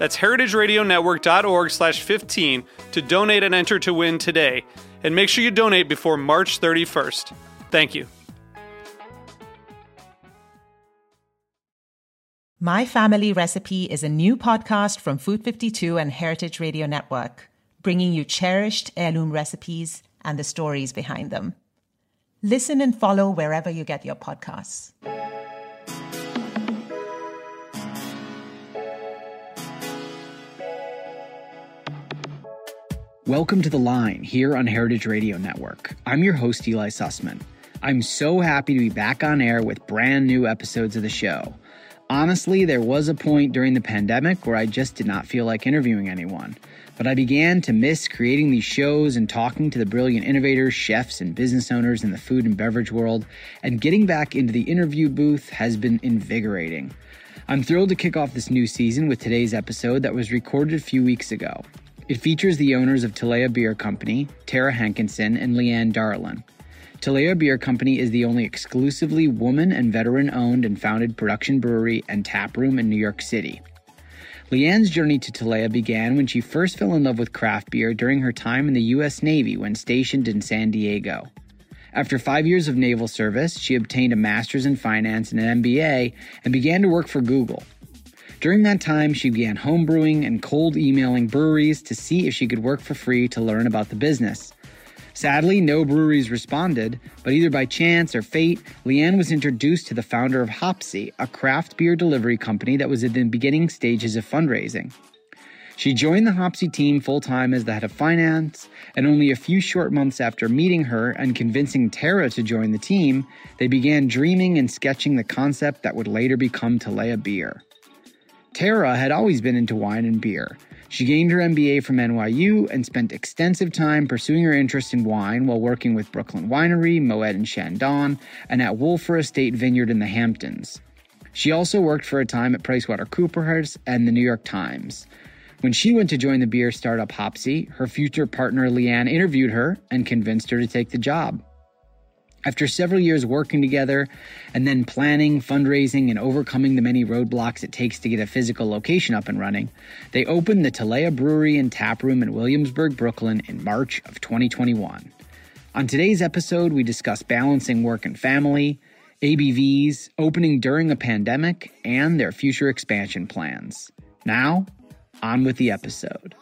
That's heritageradionetwork.org slash 15 to donate and enter to win today. And make sure you donate before March 31st. Thank you. My Family Recipe is a new podcast from Food 52 and Heritage Radio Network, bringing you cherished heirloom recipes and the stories behind them. Listen and follow wherever you get your podcasts. Welcome to The Line here on Heritage Radio Network. I'm your host, Eli Sussman. I'm so happy to be back on air with brand new episodes of the show. Honestly, there was a point during the pandemic where I just did not feel like interviewing anyone, but I began to miss creating these shows and talking to the brilliant innovators, chefs, and business owners in the food and beverage world, and getting back into the interview booth has been invigorating. I'm thrilled to kick off this new season with today's episode that was recorded a few weeks ago. It features the owners of Talea Beer Company, Tara Hankinson and LeAnn Darland. Talea Beer Company is the only exclusively woman and veteran owned and founded production brewery and tap room in New York City. LeAnn's journey to Talea began when she first fell in love with craft beer during her time in the U.S. Navy when stationed in San Diego. After five years of naval service, she obtained a master's in finance and an MBA and began to work for Google. During that time, she began homebrewing and cold emailing breweries to see if she could work for free to learn about the business. Sadly, no breweries responded, but either by chance or fate, LeAnn was introduced to the founder of Hopsy, a craft beer delivery company that was in the beginning stages of fundraising. She joined the Hopsy team full time as the head of finance, and only a few short months after meeting her and convincing Tara to join the team, they began dreaming and sketching the concept that would later become Talea Beer. Tara had always been into wine and beer. She gained her MBA from NYU and spent extensive time pursuing her interest in wine while working with Brooklyn Winery, Moet and Chandon, and at Wölffer Estate Vineyard in the Hamptons. She also worked for a time at PricewaterhouseCoopers and the New York Times. When she went to join the beer startup Hopsy, her future partner LeAnn interviewed her and convinced her to take the job. After several years working together and then planning, fundraising, and overcoming the many roadblocks it takes to get a physical location up and running, they opened the Talea Brewery and Tap Room in Williamsburg, Brooklyn in March of 2021. On today's episode, we discuss balancing work and family, ABVs, opening during a pandemic, and their future expansion plans. Now, on with the episode.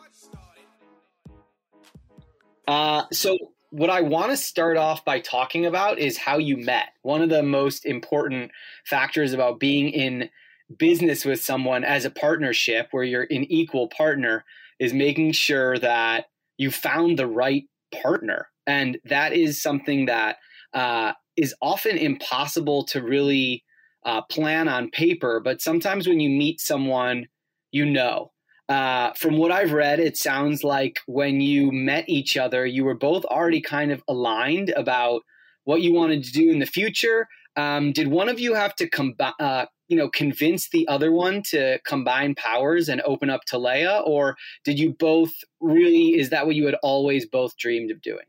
Uh, so what I want to start off by talking about is how you met. One of the most important factors about being in business with someone as a partnership where you're an equal partner is making sure that you found the right partner. And that is something that uh, is often impossible to really uh, plan on paper. But sometimes when you meet someone, you know. Uh, from what I've read, it sounds like when you met each other, you were both already kind of aligned about what you wanted to do in the future. Um, did one of you have to uh, you know, convince the other one to combine powers and open up Talea, or did you both really? Is that what you had always both dreamed of doing?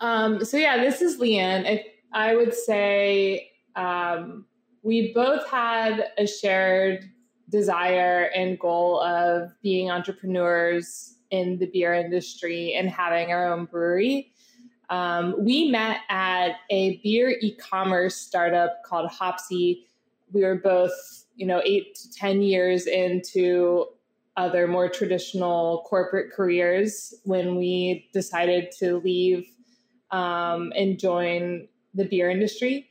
Um, so yeah, this is LeAnn. I, I would say um, we both had a shared desire and goal of being entrepreneurs in the beer industry and having our own brewery. Um, we met at a beer e-commerce startup called Hopsy. We were both, you know, eight to ten years into other more traditional corporate careers when we decided to leave um, and join the beer industry.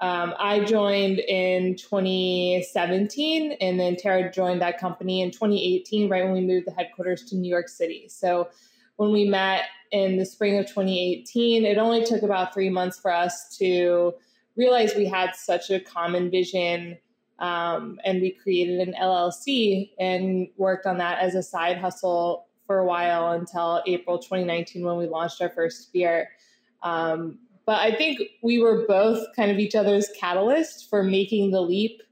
Um, I joined in 2017, and then Tara joined that company in 2018, right when we moved the headquarters to New York City. So when we met in the spring of 2018, it only took about three months for us to realize we had such a common vision. Um, and we created an LLC and worked on that as a side hustle for a while until April 2019 when we launched our first beer. Um, but I think we were both kind of each other's catalyst for making the leap.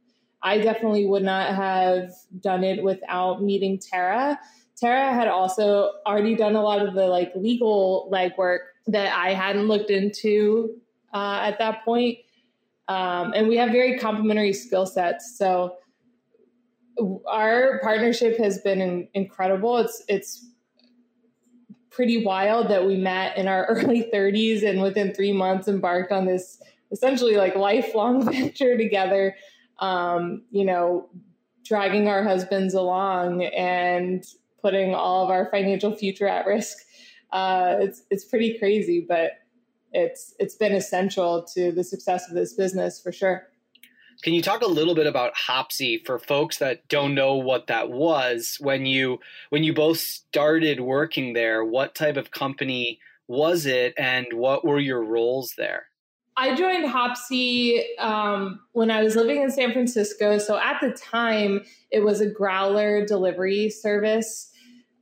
I definitely would not have done it without meeting Tara. Tara had also already done a lot of the like legal legwork that I hadn't looked into uh, at that point. Um, and we have very complementary skill sets. So our partnership has been in, incredible. It's it's pretty wild that we met in our early 30s and within three months embarked on this essentially like lifelong venture together. Um, you know, dragging our husbands along and putting all of our financial future at risk. Uh, it's it's pretty crazy, but it's it's been essential to the success of this business for sure. Can you talk a little bit about Hopsy for folks that don't know what that was when you when you both started working there? What type of company was it, and what were your roles there? I joined Hopsy um, when I was living in San Francisco. So at the time, it was a growler delivery service.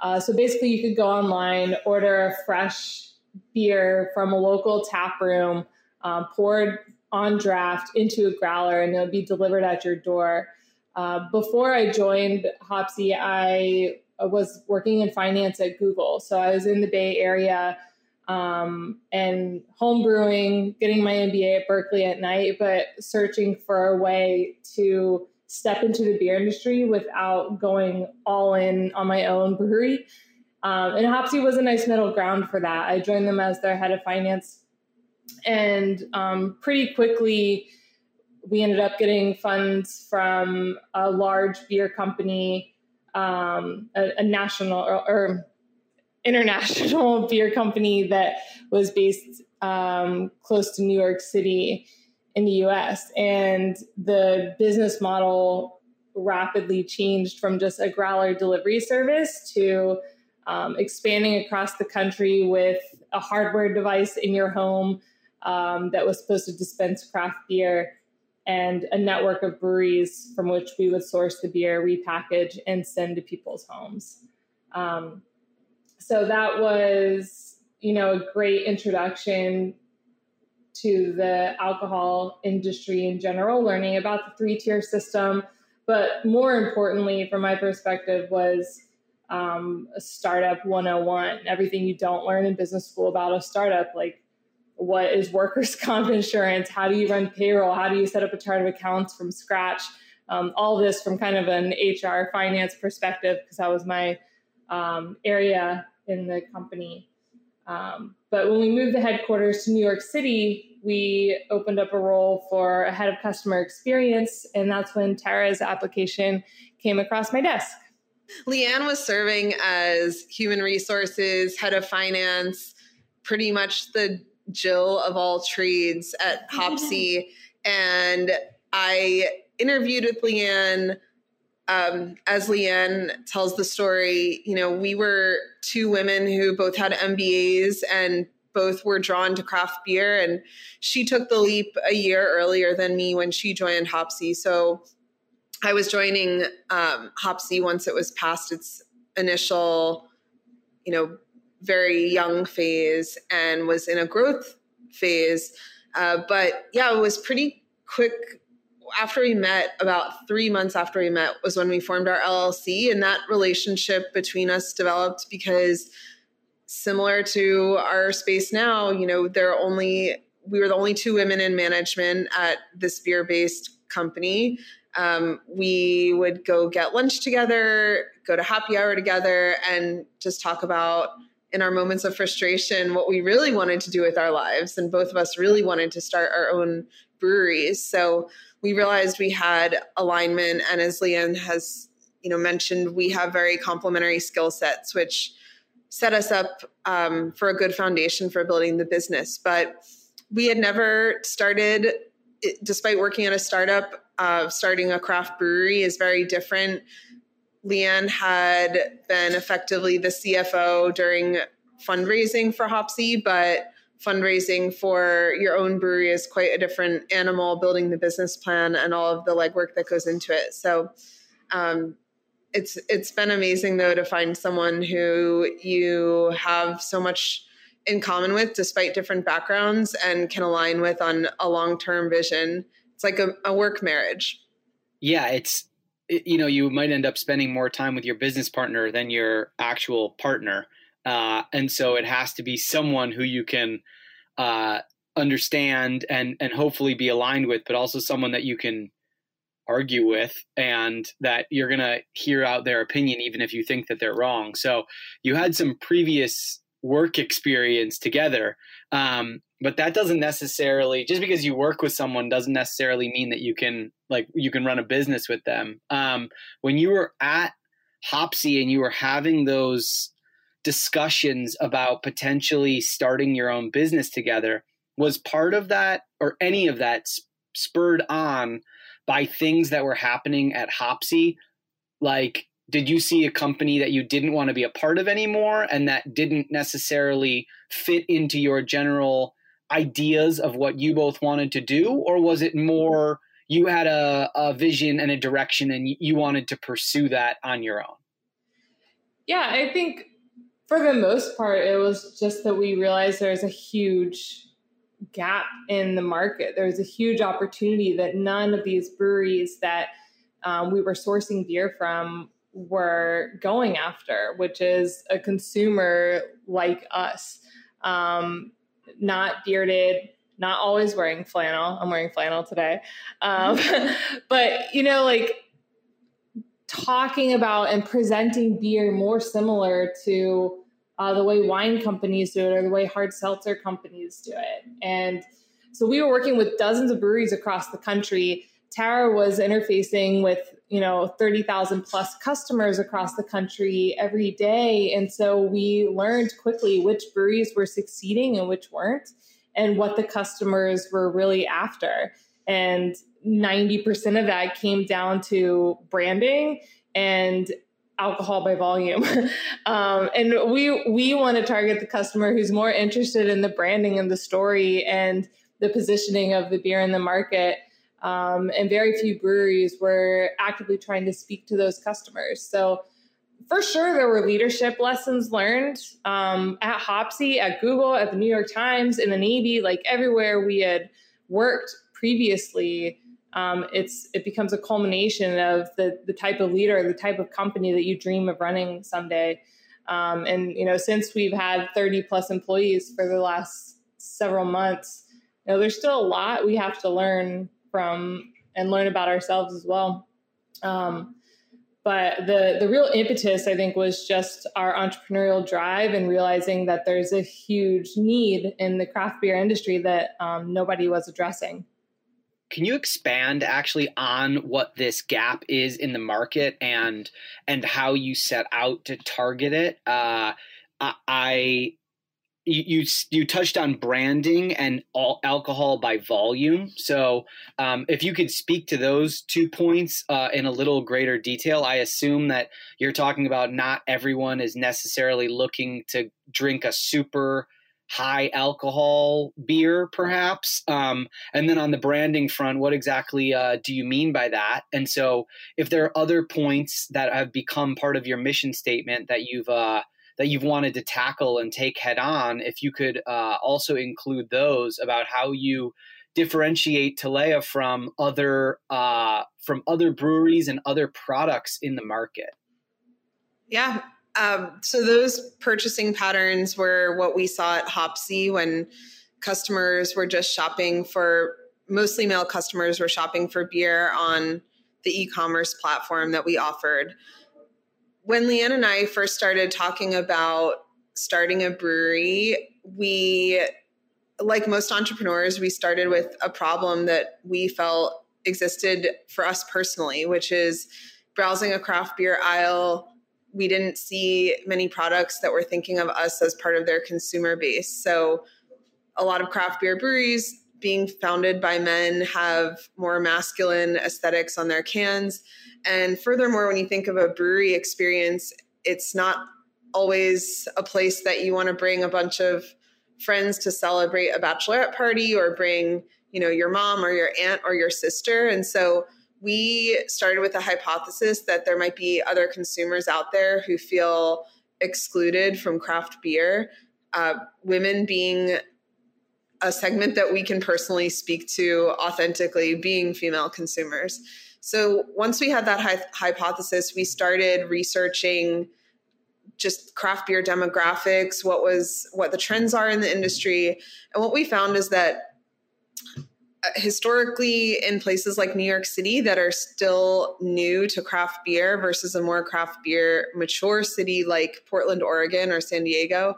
Uh, so basically, you could go online, order a fresh beer from a local tap room, um, poured on draft into a growler and it'll be delivered at your door. Uh, before I joined Hopsy, I was working in finance at Google. So I was in the Bay Area um, and homebrewing, getting my MBA at Berkeley at night, but searching for a way to step into the beer industry without going all in on my own brewery. Um, and Hopsy was a nice middle ground for that. I joined them as their head of finance and um, pretty quickly, we ended up getting funds from a large beer company, um, a, a, national or, or, international beer company that was based um, close to New York City in the US. And the business model rapidly changed from just a growler delivery service to um, expanding across the country with a hardware device in your home um, that was supposed to dispense craft beer and a network of breweries from which we would source the beer, repackage, and send to people's homes. Um, so that was, you know, a great introduction to the alcohol industry in general, learning about the three tier system. But more importantly, from my perspective, was um, a startup 101, everything you don't learn in business school about a startup, like what is workers' comp insurance? How do you run payroll? How do you set up a chart of accounts from scratch? Um, all this from kind of an HR finance perspective, because that was my um, area in the company. Um, but when we moved the headquarters to New York City, we opened up a role for a head of customer experience. And that's when Tara's application came across my desk. LeAnn was serving as human resources, head of finance, pretty much the Jill of all trades at Hopsy. and I interviewed with LeAnn. Um, as LeAnn tells the story, you know, we were two women who both had MBAs and both were drawn to craft beer. And she took the leap a year earlier than me when she joined Hopsy. So I was joining um, Hopsy once it was past its initial, you know, very young phase and was in a growth phase. Uh, but yeah, it was pretty quick. After we met, about three months after we met, was when we formed our LLC, and that relationship between us developed because, similar to our space now, you know, there are only we were the only two women in management at this beer based company. Um, we would go get lunch together, go to happy hour together, and just talk about in our moments of frustration what we really wanted to do with our lives. And both of us really wanted to start our own breweries. So we realized we had alignment. And as LeAnn has, you know, mentioned, we have very complementary skill sets, which set us up um, for a good foundation for building the business. But we had never started, despite working at a startup, uh, starting a craft brewery is very different. LeAnn had been effectively the CFO during fundraising for Hopsy, but fundraising for your own brewery is quite a different animal, building the business plan and all of the legwork that goes into it. So um, it's it's been amazing though to find someone who you have so much in common with despite different backgrounds and can align with on a long-term vision it's like a, a work marriage yeah it's it, you know you might end up spending more time with your business partner than your actual partner. Uh, and so it has to be someone who you can uh, understand and and hopefully be aligned with but also someone that you can argue with and that you're going to hear out their opinion even if you think that they're wrong. So you had some previous work experience together. Um, but that doesn't necessarily just because you work with someone doesn't necessarily mean that you can like you can run a business with them um, when you were at hopsy and you were having those discussions about potentially starting your own business together was part of that or any of that spurred on by things that were happening at Hopsy? Like, did you see a company that you didn't want to be a part of anymore and that didn't necessarily fit into your general ideas of what you both wanted to do? Or was it more you had a, a vision and a direction and you wanted to pursue that on your own? Yeah, I think for the most part, it was just that we realized there's a huge gap in the market. There's a huge opportunity that none of these breweries that um, we were sourcing beer from were going after, which is a consumer like us, um, not bearded, not always wearing flannel. I'm wearing flannel today. Um, but, you know, like talking about and presenting beer more similar to uh, the way wine companies do it or the way hard seltzer companies do it. And so we were working with dozens of breweries across the country. Tara was interfacing with, you know, 30,000 plus customers across the country every day. And so we learned quickly which breweries were succeeding and which weren't, and what the customers were really after. And 90% of that came down to branding and alcohol by volume. um, and we we want to target the customer who's more interested in the branding and the story and the positioning of the beer in the market. Um, and very few breweries were actively trying to speak to those customers. So for sure, there were leadership lessons learned um, at Hopsy, at Google, at the New York Times, in the Navy, like everywhere we had worked previously um, it's it becomes a culmination of the the type of leader, the type of company that you dream of running someday. Um, and you know, since we've had 30 plus employees for the last several months, you know, there's still a lot we have to learn from and learn about ourselves as well. Um, but the the real impetus, I think, was just our entrepreneurial drive and realizing that there's a huge need in the craft beer industry that um, nobody was addressing. Can you expand actually on what this gap is in the market and and how you set out to target it? Uh, I you, you touched on branding and alcohol by volume. So, um, if you could speak to those two points uh, in a little greater detail, I assume that you're talking about not everyone is necessarily looking to drink a super high alcohol beer, perhaps? Um, and then on the branding front, what exactly uh, do you mean by that? And so, if there are other points that have become part of your mission statement that you've uh, that you've wanted to tackle and take head on, if you could uh, also include those about how you differentiate Talea from other uh, from other breweries and other products in the market. Yeah, um, so those purchasing patterns were what we saw at Hopsy when customers were just shopping for mostly male customers were shopping for beer on the e-commerce platform that we offered. When LeAnn and I first started talking about starting a brewery, we like most entrepreneurs, we started with a problem that we felt existed for us personally, which is browsing a craft beer aisle we didn't see many products that were thinking of us as part of their consumer base. So a lot of craft beer breweries being founded by men have more masculine aesthetics on their cans. And furthermore, when you think of a brewery experience, it's not always a place that you want to bring a bunch of friends to celebrate a bachelorette party or bring, you know, your mom or your aunt or your sister. And so we started with a hypothesis that there might be other consumers out there who feel excluded from craft beer. Uh, women being a segment that we can personally speak to authentically, being female consumers. So once we had that hy- hypothesis, we started researching just craft beer demographics, what was what the trends are in the industry, and what we found is that uh, historically in places like New York City that are still new to craft beer versus a more craft beer mature city like Portland, Oregon or San Diego,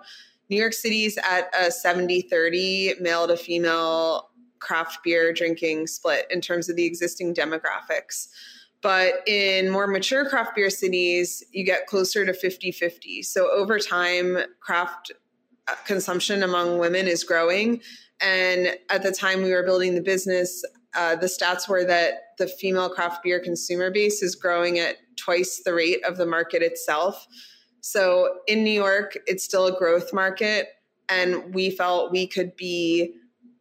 New York City's at a 70-30 male to female craft beer drinking split in terms of the existing demographics. But in more mature craft beer cities, you get closer to 50 50. So over time, craft uh, consumption among women is growing. And at the time we were building the business, uh, the stats were that the female craft beer consumer base is growing at twice the rate of the market itself. So in New York, it's still a growth market. And we felt we could be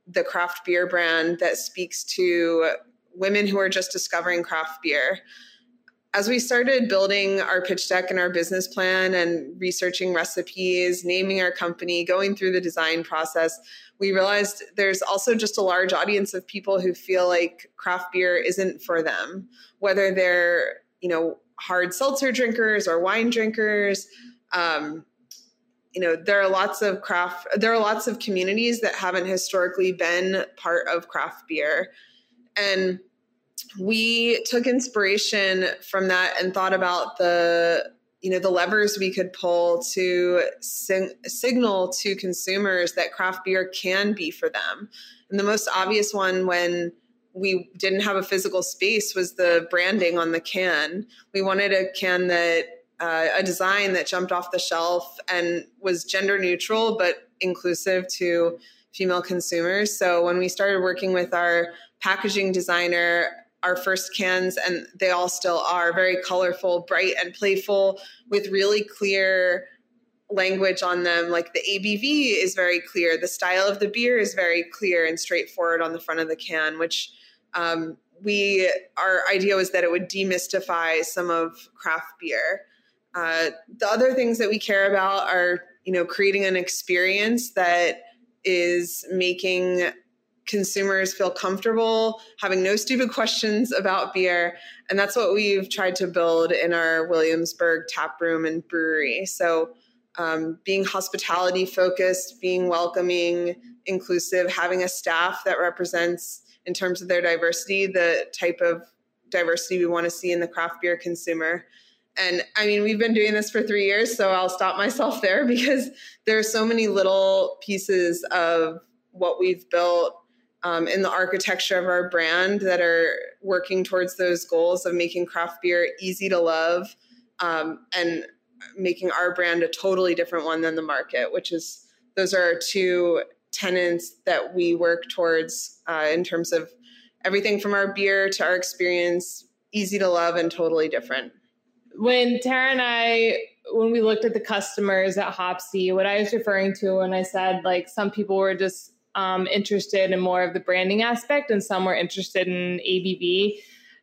the craft beer brand that speaks to women who are just discovering craft beer. As we started building our pitch deck and our business plan and researching recipes, naming our company, going through the design process, we realized there's also just a large audience of people who feel like craft beer isn't for them, whether they're, you know, hard seltzer drinkers or wine drinkers. Um, you know, there are lots of craft, there are lots of communities that haven't historically been part of craft beer. And we took inspiration from that and thought about the you know the levers we could pull to sing, signal to consumers that craft beer can be for them and the most obvious one when we didn't have a physical space was the branding on the can. We wanted a can that uh, a design that jumped off the shelf and was gender neutral but inclusive to female consumers. So when we started working with our packaging designer our first cans, and they all still are very colorful, bright, and playful with really clear language on them. Like the ABV is very clear, the style of the beer is very clear and straightforward on the front of the can, which um, we our idea was that it would demystify some of craft beer. Uh, the other things that we care about are you know creating an experience that is making consumers feel comfortable having no stupid questions about beer. And that's what we've tried to build in our Williamsburg tap room and brewery. So, um, being hospitality focused, being welcoming, inclusive, having a staff that represents, in terms of their diversity, the type of diversity we want to see in the craft beer consumer. And I mean, we've been doing this for three years, so I'll stop myself there because there are so many little pieces of what we've built um, in the architecture of our brand that are working towards those goals of making craft beer easy to love um, and making our brand a totally different one than the market, which is those are our two tenants that we work towards uh, in terms of everything from our beer to our experience, easy to love and totally different. When Tara and I when we looked at the customers at Hopsy, what I was referring to when I said like some people were just um, interested in more of the branding aspect, and some were interested in ABV.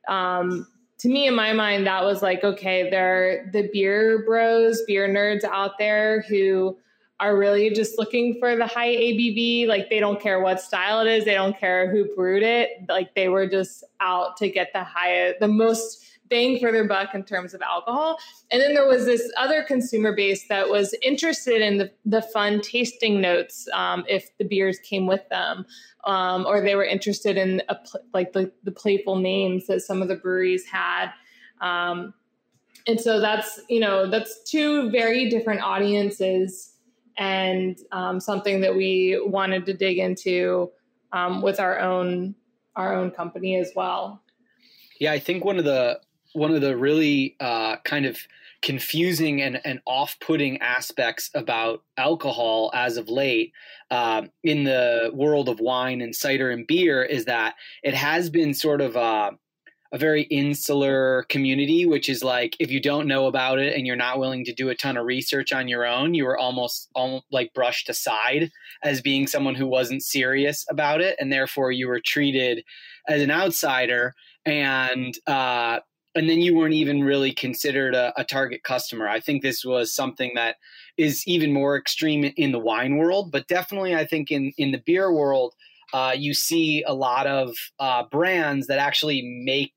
Um, to me, in my mind, that was like, okay, there are the beer bros, beer nerds out there who are really just looking for the high ABV. Like they don't care what style it is, they don't care who brewed it. Like they were just out to get the highest, the most bang for their buck in terms of alcohol. And then there was this other consumer base that was interested in the, the fun tasting notes um, if the beers came with them, um, or they were interested in a, like the, the playful names that some of the breweries had. Um, and so that's you know that's two very different audiences and um, something that we wanted to dig into um, with our own our own company as well. Yeah i think one of the one of the really uh, kind of confusing and, and off-putting aspects about alcohol as of late uh, in the world of wine and cider and beer is that it has been sort of a, a very insular community, which is like if you don't know about it and you're not willing to do a ton of research on your own, you were almost, almost like brushed aside as being someone who wasn't serious about it, and therefore you were treated as an outsider and uh, and then you weren't even really considered a, a, target customer. I think this was something that is even more extreme in the wine world, but definitely I think in in the beer world, uh, you see a lot of uh, brands that actually make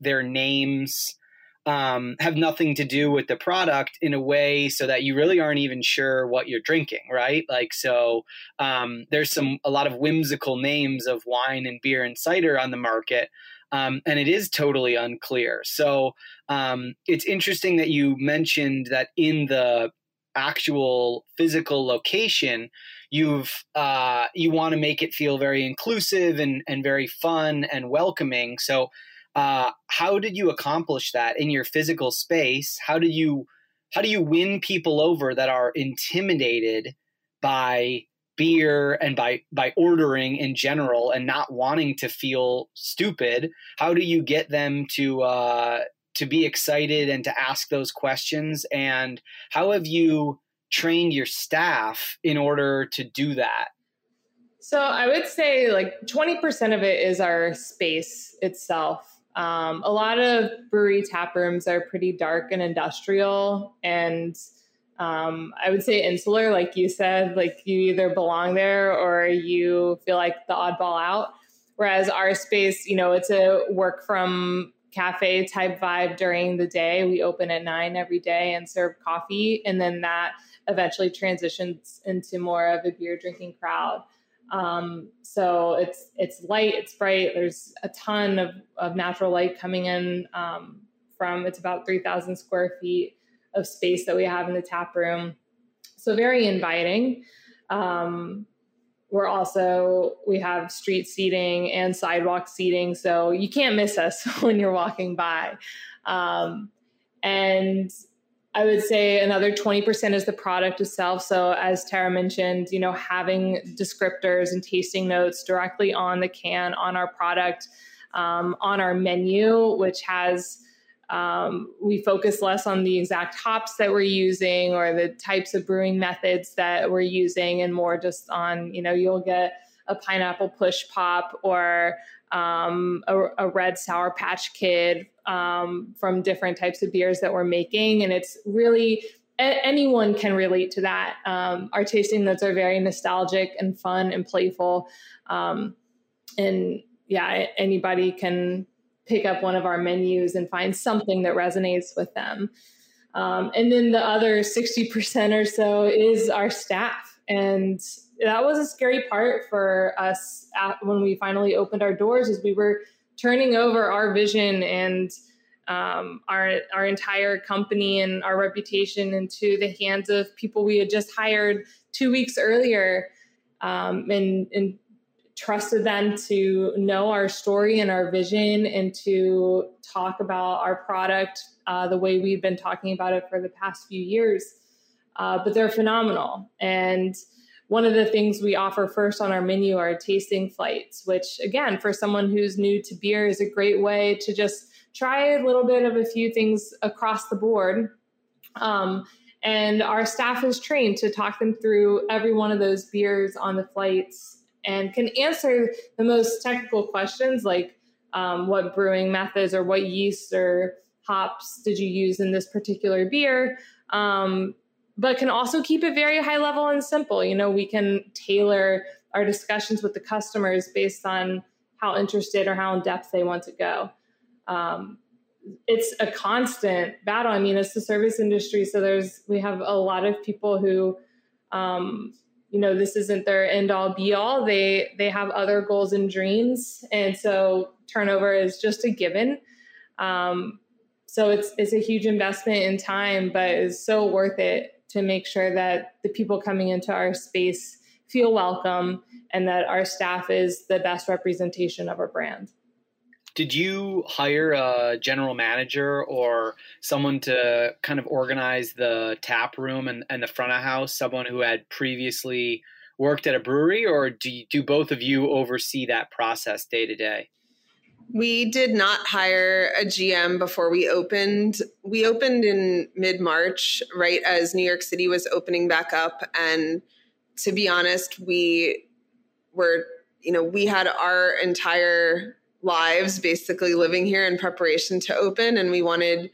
their names um, have nothing to do with the product in a way so that you really aren't even sure what you're drinking, right? Like, so um, there's some a lot of whimsical names of wine and beer and cider on the market um, and it is totally unclear. So um, it's interesting that you mentioned that in the actual physical location, you've uh, you want to make it feel very inclusive and and very fun and welcoming. So uh, how did you accomplish that in your physical space? How do you how do you win people over that are intimidated by beer and by by ordering in general and not wanting to feel stupid how do you get them to uh to be excited and to ask those questions? And how have you trained your staff in order to do that? So i would say like 20% of it is our space itself. Um, a lot of brewery tap rooms are pretty dark and industrial and um, I would say insular, like you said, like you either belong there or you feel like the oddball out. Whereas our space, you know, it's a work from cafe type vibe during the day. We open at nine every day and serve coffee. And then that eventually transitions into more of a beer drinking crowd. Um, so it's it's light, it's bright. There's a ton of, of natural light coming in um, from it's about 3,000 square feet of space that we have in the tap room. So very inviting. Um, we're also we have street seating and sidewalk seating, so you can't miss us when you're walking by. Um, and I would say another 20% is the product itself. So, as Tara mentioned, you know, having descriptors and tasting notes directly on the can, on our product, um, on our menu, which has um, we focus less on the exact hops that we're using or the types of brewing methods that we're using and more just on, you know, you'll get a pineapple push pop or um, a, a, red sour patch kid um, from different types of beers that we're making. And it's really, a- anyone can relate to that. Um, our tasting notes are very nostalgic and fun and playful. Um, and yeah, anybody can pick up one of our menus and find something that resonates with them. Um, and then the other 60% or so is our staff. And that was a scary part for us when we finally opened our doors is we were turning over our vision and um, our our entire company and our reputation into the hands of people we had just hired two weeks earlier um, and, and trusted them to know our story and our vision and to talk about our product uh, the way we've been talking about it for the past few years. Uh, but they're phenomenal. And one of the things we offer first on our menu are tasting flights, which, again, for someone who's new to beer, is a great way to just try a little bit of a few things across the board. Um, and our staff is trained to talk them through every one of those beers on the flights and can answer the most technical questions like um, what brewing methods or what yeasts or hops did you use in this particular beer? Um, but can also keep it very high level and simple. You know we can tailor our discussions with the customers based on how interested or how in depth they want to go. Um, it's a constant battle. I mean it's the service industry so there's we have a lot of people who um, you know this isn't their end all be all. They they have other goals and dreams. And so turnover is just a given. Um, so it's it's a huge investment in time but it's so worth it to make sure that the people coming into our space feel welcome and that our staff is the best representation of our brand did you hire a general manager or someone to kind of organize the tap room and, and the front of house, someone who had previously worked at a brewery, or do, you, do both of you oversee that process day to day? We did not hire a GM before we opened. We opened in mid March, right as New York City was opening back up. And to be honest, we were, you know, we had our entire lives basically living here in preparation to open and we wanted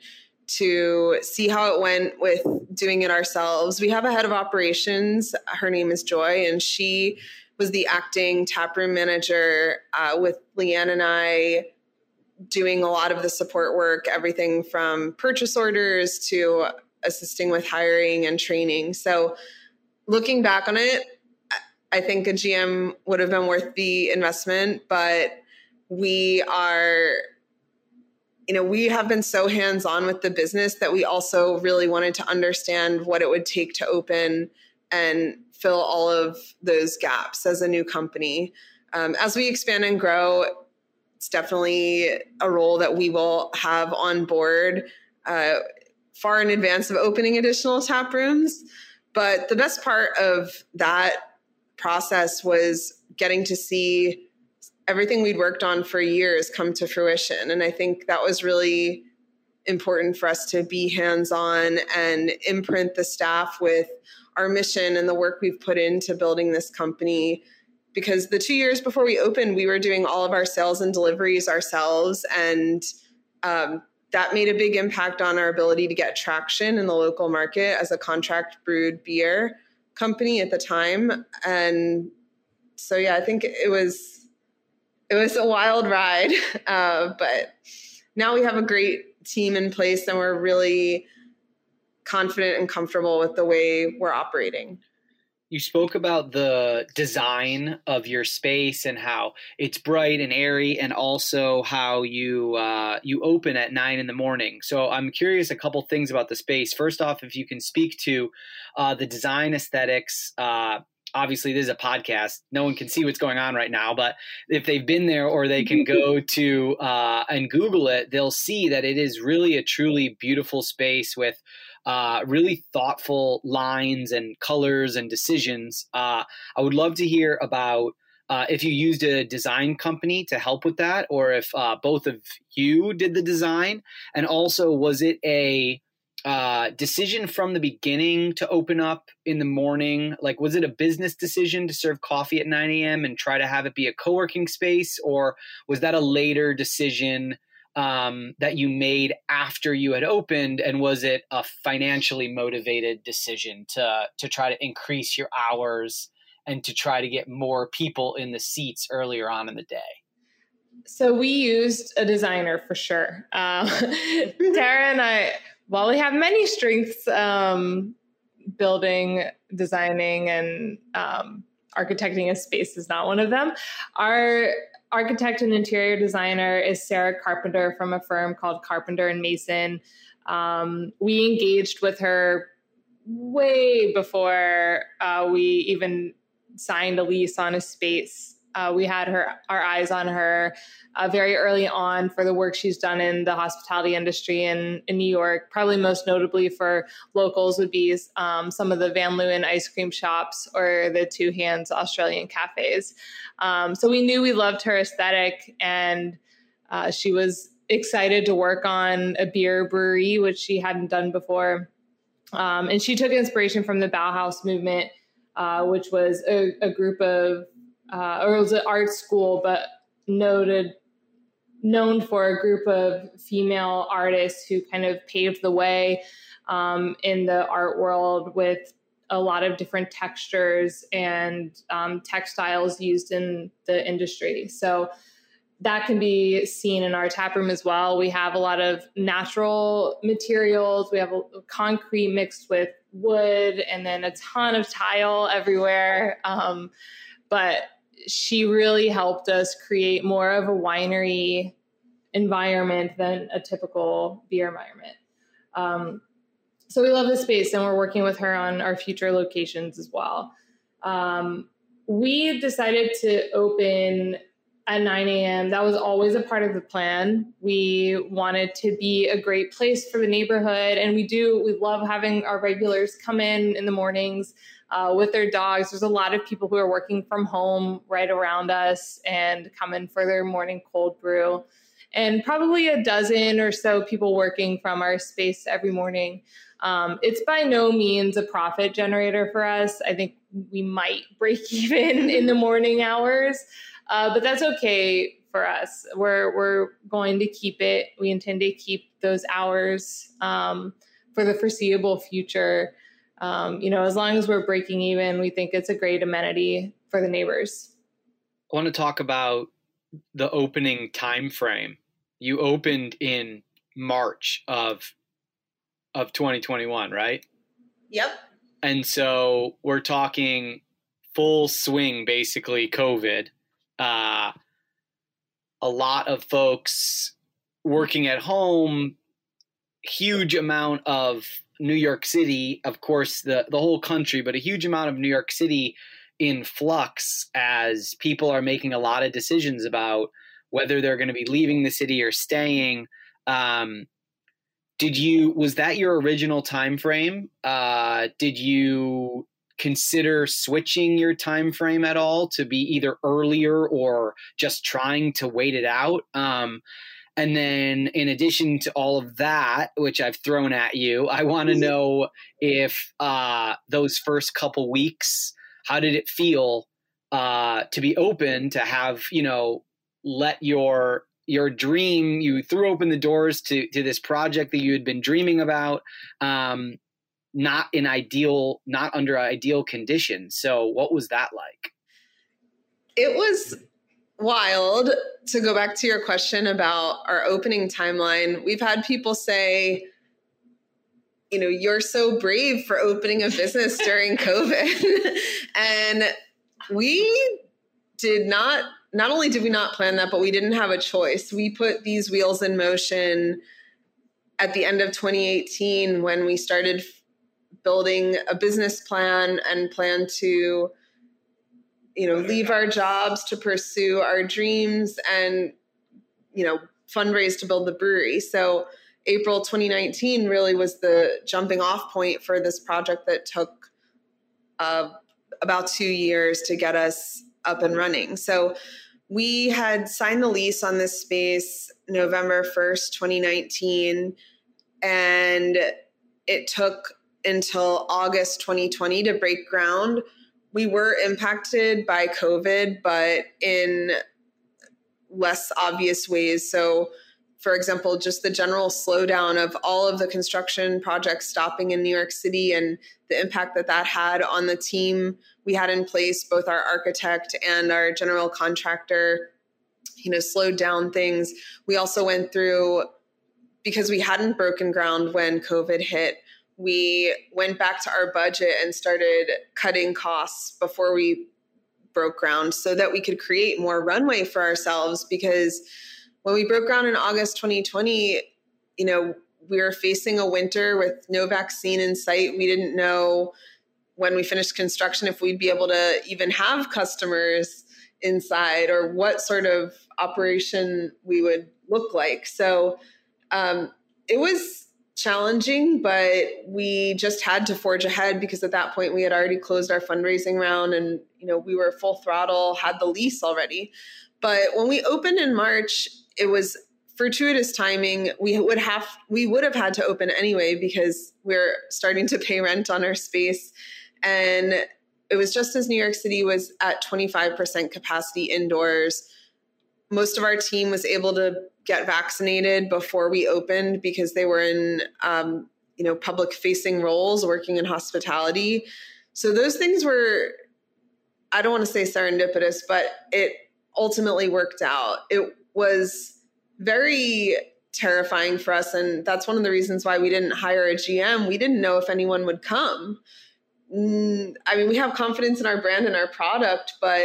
to see how it went with doing it ourselves. We have a head of operations. Her name is Joy, and she was the acting taproom manager uh, with LeAnn and I doing a lot of the support work, everything from purchase orders to assisting with hiring and training. So, looking back on it, I think a GM would have been worth the investment, but we are you know we have been so hands on with the business that we also really wanted to understand what it would take to open and fill all of those gaps as a new company. Um, as we expand and grow it's definitely a role that we will have on board uh, far in advance of opening additional tap rooms. But the best part of that process was getting to see everything we'd worked on for years come to fruition. And I think that was really important for us to be hands on and imprint the staff with our mission and the work we've put into building this company. Because the two years before we opened, we were doing all of our sales and deliveries ourselves. And um, that made a big impact on our ability to get traction in the local market as a contract brewed beer company at the time. And so, yeah, I think it was it was a wild ride, uh, but now we have a great team in place and we're really confident and comfortable with the way we're operating. You spoke about the design of your space and how it's bright and airy, and also how you uh, you open at nine in the morning. So I'm curious a couple things about the space. First off, if you can speak to uh, the design aesthetics, uh, obviously this is a podcast. No one can see what's going on right now but if they've been there or they can go to uh, and google it they'll see that it is really a truly beautiful space with uh, really thoughtful lines and colors and decisions. Uh, i would love to hear about uh, if you used a design company to help with that or if uh, both of you did the design. And also was it a uh, decision from the beginning to open up in the morning? Like, was it a business decision to serve coffee at 9 a.m. and try to have it be a co working space? Or was that a later decision um, that you made after you had opened? And was it a financially motivated decision to, to try to increase your hours and to try to get more people in the seats earlier on in the day? So we used a designer for sure. Uh, Tara and I, while we have many strengths, um, building, designing, and um, architecting a space is not one of them. Our architect and interior designer is Sarah Carpenter from a firm called Carpenter and Mason. Um, we engaged with her way before uh, we even signed a lease on a space uh, we had her our eyes on her uh, very early on for the work she's done in the hospitality industry in, in New York. Probably most notably for locals would be um, some of the Van Leeuwen ice cream shops or the Two Hands Australian cafes. Um, so we knew we loved her aesthetic, and uh, she was excited to work on a beer brewery, which she hadn't done before. Um, and she took inspiration from the Bauhaus movement, uh, which was a, a group of uh, or it was an art school, but noted known for a group of female artists who kind of paved the way um, in the art world with a lot of different textures and um, textiles used in the industry. So that can be seen in our tap room as well. We have a lot of natural materials. We have concrete mixed with wood, and then a ton of tile everywhere. Um, but she really helped us create more of a winery environment than a typical beer environment. Um, so we love this space and we're working with her on our future locations as well. Um, we decided to open at 9 a.m. That was always a part of the plan. We wanted to be a great place for the neighborhood. And we do, we love having our regulars come in in the mornings uh, with their dogs. There's a lot of people who are working from home right around us and come in for their morning cold brew. And probably a dozen or so people working from our space every morning. Um, it's by no means a profit generator for us. I think we might break even in the morning hours. Uh, but that's okay for us. We're we're going to keep it. We intend to keep those hours um, for the foreseeable future. Um, you know, as long as we're breaking even, we think it's a great amenity for the neighbors. I want to talk about the opening time frame. You opened in March of of 2021, right? Yep. And so we're talking full swing, basically COVID uh, a lot of folks working at home, huge amount of New York City, of course, the, the whole country, but a huge amount of New York City in flux as people are making a lot of decisions about whether they're going to be leaving the city or staying. Um, did you was that your original time frame? Uh, did you consider switching your time frame at all to be either earlier or just trying to wait it out um, and then in addition to all of that which i've thrown at you i want to mm-hmm. know if uh, those first couple weeks how did it feel uh, to be open to have you know let your your dream you threw open the doors to to this project that you had been dreaming about um, not in ideal not under ideal conditions so what was that like? It was wild to go back to your question about our opening timeline. We've had people say you know you're so brave for opening a business during covid. And we did not not only did we not plan that but we didn't have a choice. We put these wheels in motion at the end of 2018 when we started building a business plan and plan to you know leave our jobs to pursue our dreams and you know fundraise to build the brewery. So april 2019 really was the jumping off point for this project that took uh, about two years to get us up and running. So we had signed the lease on this space november 1st 2019 and it took until August 2020 to break ground. We were impacted by COVID, but in less obvious ways. So, for example, just the general slowdown of all of the construction projects stopping in New York City and the impact that that had on the team we had in place, both our architect and our general contractor, you know, slowed down things. We also went through because we hadn't broken ground when COVID hit we went back to our budget and started cutting costs before we broke ground so that we could create more runway for ourselves because when we broke ground in August 2020 you know we were facing a winter with no vaccine in sight. We didn't know when we finished construction if we'd be able to even have customers inside or what sort of operation we would look like. So um, it was challenging, but we just had to forge ahead because at that point we had already closed our fundraising round and you know we were full throttle, had the lease already. But when we opened in March, it was fortuitous timing. We would have we would have had to open anyway because we're starting to pay rent on our space and it was just as New York City was at 25% capacity indoors. Most of our team was able to get vaccinated before we opened because they were in um, you know public facing roles working in hospitality. So those things were i don't want to say serendipitous but it ultimately worked out. It was very terrifying for us and that's one of the reasons why we didn't hire a gm we didn't know if anyone would come. Mm, i mean we have confidence in our brand and our product but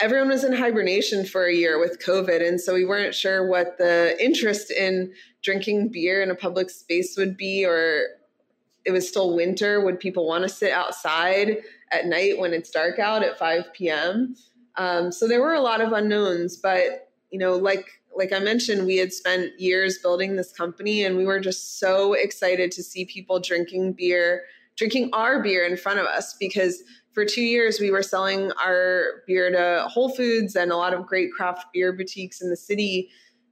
everyone was in hibernation for a year with COVID. And so we weren't sure what the interest in drinking beer in a public space would be, or it was still winter. Would people want to sit outside at night when it's dark out at 5 p.m.? Um, so there were a lot of unknowns, but you know, like like I mentioned, we had spent years building this company, and we were just so excited to see people drinking beer, drinking our beer in front of us because for two years we were selling our beer to Whole Foods and a lot of great craft beer boutiques in the city.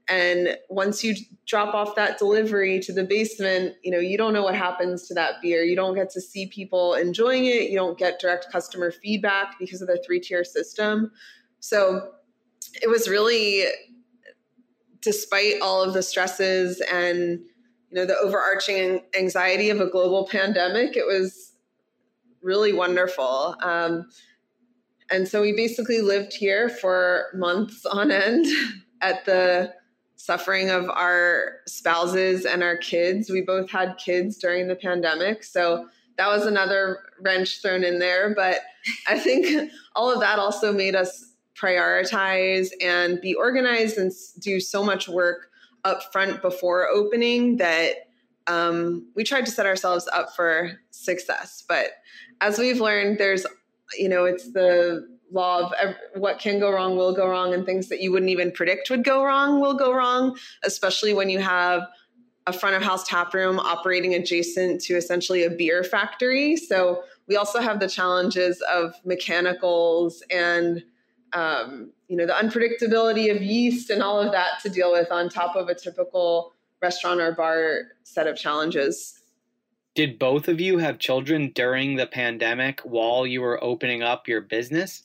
And once you drop off that delivery to the basement, you know, you don't know what happens to that beer. You don't get to see people enjoying it. You don't get direct customer feedback because of the three tier system. So it was really, despite all of the stresses and, you know, the overarching anxiety of a global pandemic, it was really wonderful. Um, and so we basically lived here for months on end at the suffering of our spouses and our kids. We both had kids during the pandemic. So that was another wrench thrown in there. But I think all of that also made us prioritize and be organized and do so much work up front before opening that um, we tried to set ourselves up for success. But as we've learned, there's, you know, it's the law of what can go wrong will go wrong and things that you wouldn't even predict would go wrong will go wrong especially when you have a front of house tap room operating adjacent to essentially a beer factory so we also have the challenges of mechanicals and um, you know the unpredictability of yeast and all of that to deal with on top of a typical restaurant or bar set of challenges did both of you have children during the pandemic while you were opening up your business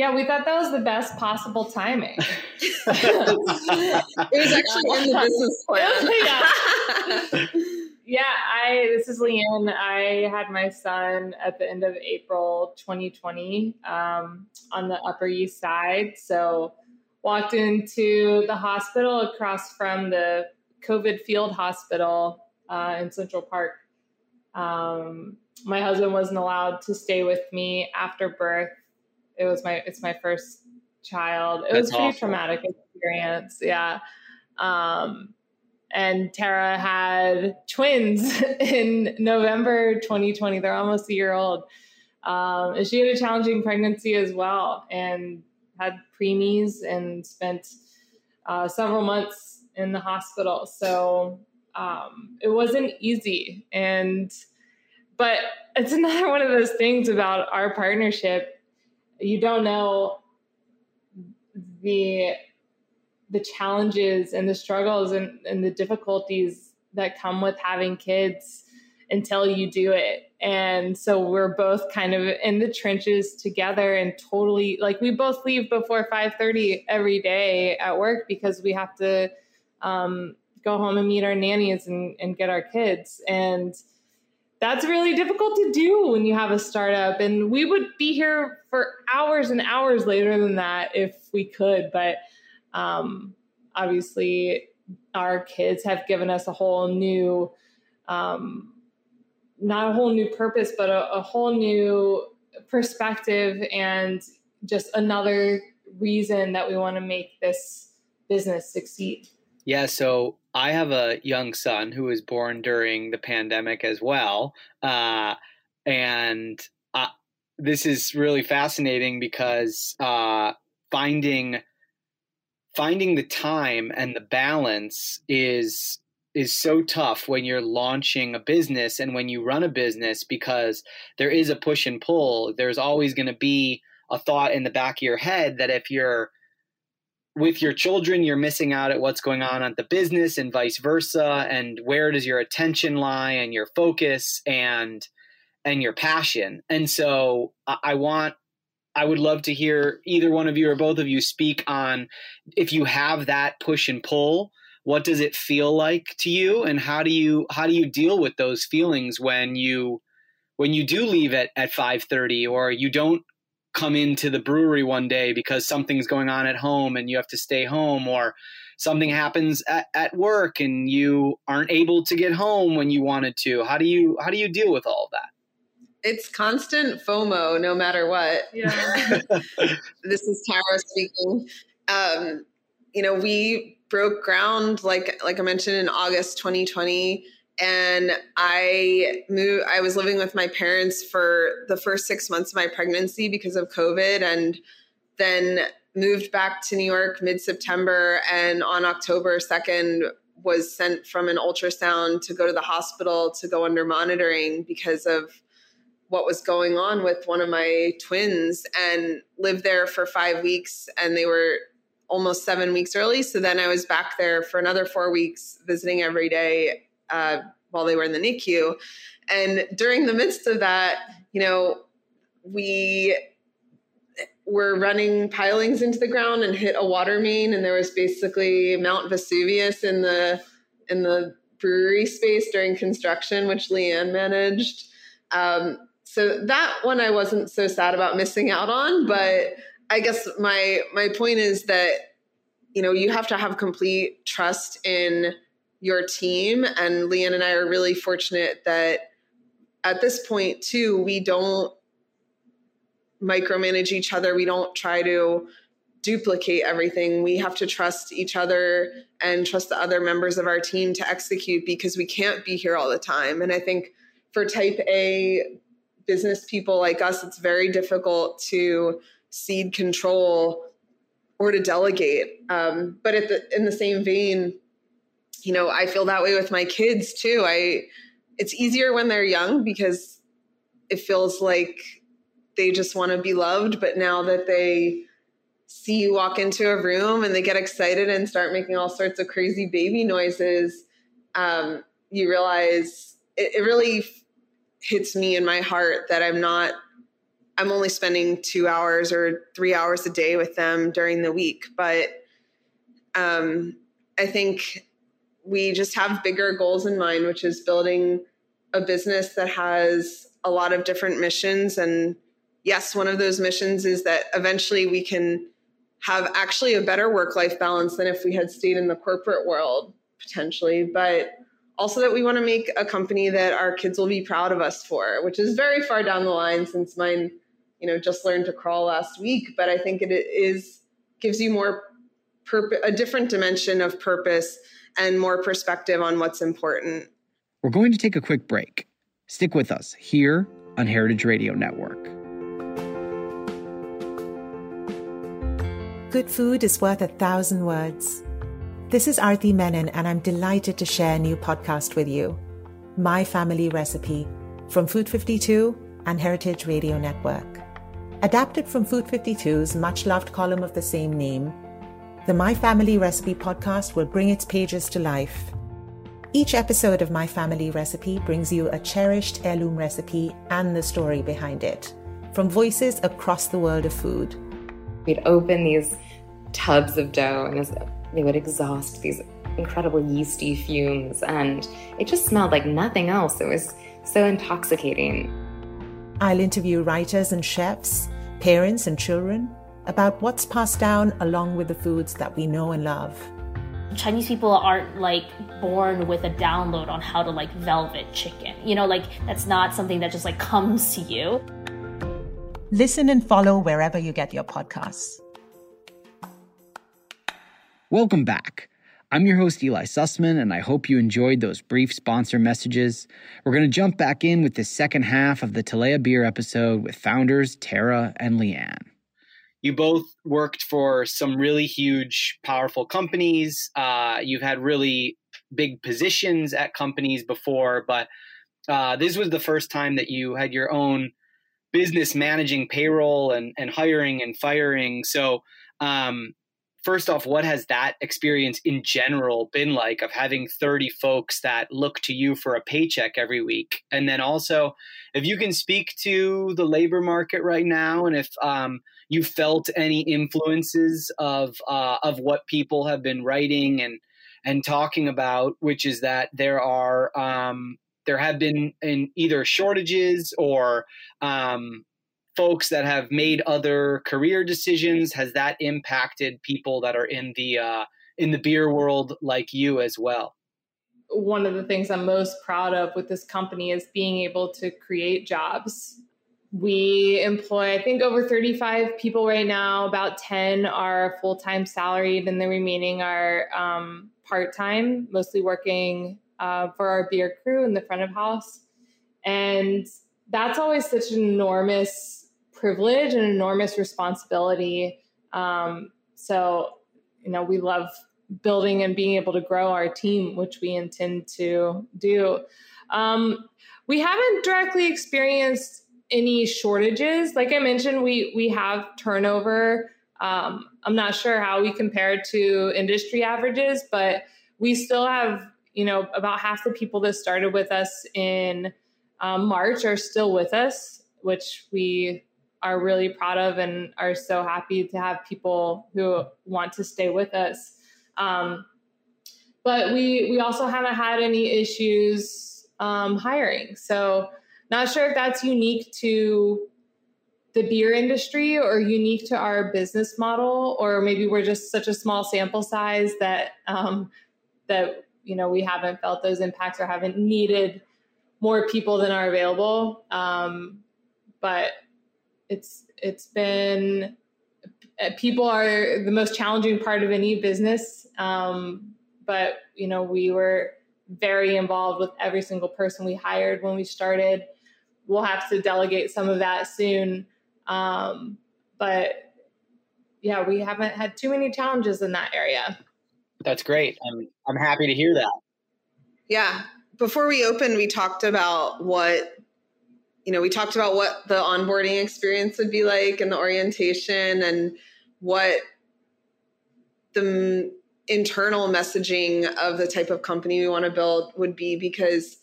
yeah, we thought that was the best possible timing. it was actually in the business plan. yeah. yeah, I this is LeAnn. I had my son at the end of April 2020 um, on the Upper East Side. So walked into the hospital across from the COVID field hospital uh, in Central Park. Um, my husband wasn't allowed to stay with me after birth it was my it's my first child. It That's was pretty awful. traumatic experience. Yeah. Um, and Tara had twins in November 2020. They're almost a year old. Um, and she had a challenging pregnancy as well and had preemies and spent uh, several months in the hospital. So um, it wasn't easy. And, but it's another one of those things about our partnership you don't know the the challenges and the struggles and, and the difficulties that come with having kids until you do it and so we're both kind of in the trenches together and totally like we both leave before 5.30 every day at work because we have to um, go home and meet our nannies and, and get our kids and that's really difficult to do when you have a startup. And we would be here for hours and hours later than that if we could. But um, obviously, our kids have given us a whole new, um, not a whole new purpose, but a, a whole new perspective and just another reason that we want to make this business succeed. Yeah. So I have a young son who was born during the pandemic as well. Uh, and uh, this is really fascinating because uh, finding finding the time and the balance is is so tough when you're launching a business and when you run a business because there is a push and pull. There's always going to be a thought in the back of your head that if you're with your children, you're missing out at what's going on at the business and vice versa. And where does your attention lie and your focus and and your passion? And so I want I would love to hear either one of you or both of you speak on if you have that push and pull, what does it feel like to you and how do you how do you deal with those feelings when you when you do leave at, at 5.30 or you don't come into the brewery one day because something's going on at home and you have to stay home or something happens at, at work and you aren't able to get home when you wanted to. How do you how do you deal with all of that? It's constant fomo no matter what. Yeah. This is tara speaking. Um, you know we broke ground like like i mentioned in august 2020 and I moved. I was living with my parents for the first six months of my pregnancy because of COVID, and then moved back to New York mid September, and on October 2nd, was sent from an ultrasound to go to the hospital to go under monitoring because of what was going on with one of my twins and lived there for five weeks and they were almost seven weeks early so then i was back there for another four weeks visiting every day uh, while they were in the nicu and during the midst of that you know we were running pilings into the ground and hit a water main and there was basically mount vesuvius in the in the brewery space during construction which LeAnn managed. Um, so that one I wasn't so sad about missing out on, but I guess my my point is that you know you have to have complete trust in your team and LeAnn and I are really fortunate that at this point too we don't micromanage each other. We don't try to duplicate everything. We have to trust each other and trust the other members of our team to execute because we can't be here all the time. And i think for type a business people like us, it's very difficult to cede control or to delegate. Um, but the, in the same vein, you know, I feel that way with my kids too. I, it's easier when they're young because it feels like they just want to be loved. But now that they see you walk into a room and they get excited and start making all sorts of crazy baby noises, um, you realize it, it really hits me in my heart that I'm not I'm only spending 2 hours or 3 hours a day with them during the week, but um I think we just have bigger goals in mind, which is building a business that has a lot of different missions and yes, one of those missions is that eventually we can have actually a better work life balance than if we had stayed in the corporate world potentially, but also that we want to make a company that our kids will be proud of us for, which is very far down the line since mine, you know, just learned to crawl last week. But I think it is gives you more purpose, a different dimension of purpose and more perspective on what's important. We're going to take a quick break. Stick with us here on Heritage Radio Network. Good food is worth a thousand words. This is Arti Menon, and I'm delighted to share a new podcast with you My Family Recipe from Food 52 and Heritage Radio Network. Adapted from Food 52's much loved column of the same name, the My Family Recipe podcast will bring its pages to life. Each episode of My Family Recipe brings you a cherished heirloom recipe and the story behind it, from voices across the world of food. We'd open these tubs of dough and they would exhaust these incredible yeasty fumes, and it just smelled like nothing else. It was so intoxicating. I'll interview writers and chefs, parents and children about what's passed down along with the foods that we know and love. Chinese people aren't like born with a download on how to like velvet chicken. You know, like that's not something that just like comes to you. Listen and follow wherever you get your podcasts. Welcome back. I'm your host, Eli Sussman, and I hope you enjoyed those brief sponsor messages. We're going to jump back in with the second half of the Talea Beer episode with founders Tara and LeAnn. You both worked for some really huge, powerful companies. Uh, you've had really big positions at companies before, but uh, this was the first time that you had your own business managing payroll and, and hiring and firing. So, um, first off, what has that experience in general been like of having 30 folks that look to you for a paycheck every week? And then also, if you can speak to the labor market right now and if um, you felt any influences of, uh, of what people have been writing and, and talking about, which is that there are um, there have been in either shortages or um, folks that have made other career decisions? Has that impacted people that are in the uh, in the beer world like you as well? One of the things I'm most proud of with this company is being able to create jobs. We employ, I think, over 35 people right now. About 10 are full time salaried, and the remaining are um, part time, mostly working uh, for our beer crew in the front of house. And that's always such an enormous privilege and enormous responsibility Um, so, you know, we love building and being able to grow our team, which we intend to do. Um, we haven't directly experienced any shortages. Like I mentioned, we we have turnover. Um, I'm not sure how we compare to industry averages, but we still have you know about half the people that started with us in um, March are still with us, which we are really proud of and are so happy to have people who want to stay with us. Um, but we we also haven't had any issues um, hiring. So not sure if that's unique to the beer industry or unique to our business model, or maybe we're just such a small sample size that um, that you know we haven't felt those impacts or haven't needed more people than are available. Um, but it's it's been uh, people are the most challenging part of any business. Um, but you know we were very involved with every single person we hired when we started we'll have to delegate some of that soon. Um, but yeah, we haven't had too many challenges in that area. That's great. I'm I'm happy to hear that. Yeah. Before we opened, we talked about what you know, we talked about what the onboarding experience would be like and the orientation and what the internal messaging of the type of company we want to build would be because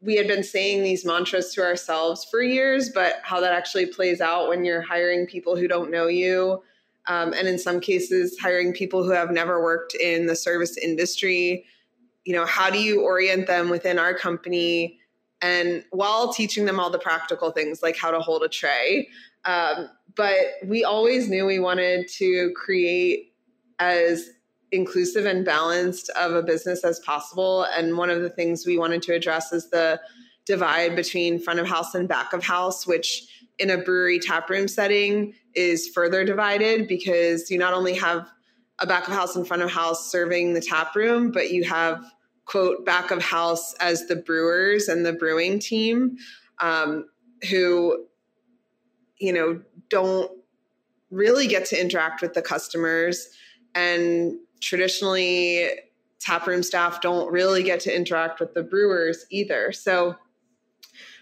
we had been saying these mantras to ourselves for years, but how that actually plays out when you're hiring people who don't know you. Um, and in some cases, hiring people who have never worked in the service industry. You know, how do you orient them within our company? And while teaching them all the practical things like how to hold a tray. Um, but we always knew we wanted to create as inclusive and balanced of a business as possible. And one of the things we wanted to address is the divide between front of house and back of house, which in a brewery taproom setting is further divided because you not only have a back of house and front of house serving the tap room, but you have quote back of house as the brewers and the brewing team um, who you know don't really get to interact with the customers and traditionally taproom staff don't really get to interact with the brewers either. So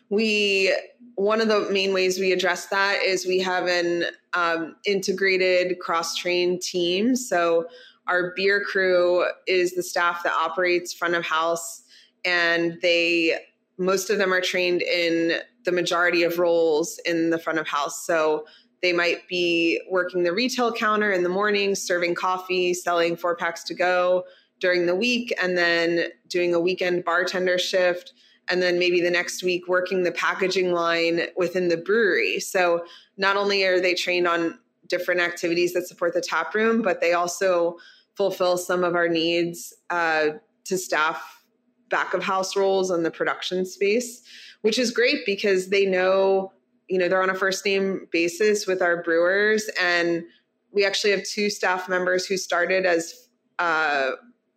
we one of the main ways we address that is we have an um, integrated cross-trained team. So our beer crew is the staff that operates front of house, and they most of them are trained in the majority of roles in the front of house. So they might be working the retail counter in the morning, serving coffee, selling four packs to go during the week, and then doing a weekend bartender shift. And then maybe the next week working the packaging line within the brewery. So not only are they trained on different activities that support the tap room, but they also fulfill some of our needs uh, to staff back of house roles in the production space, which is great because they know you know, they're on a first name basis with our brewers. And we actually have two staff members who started as uh,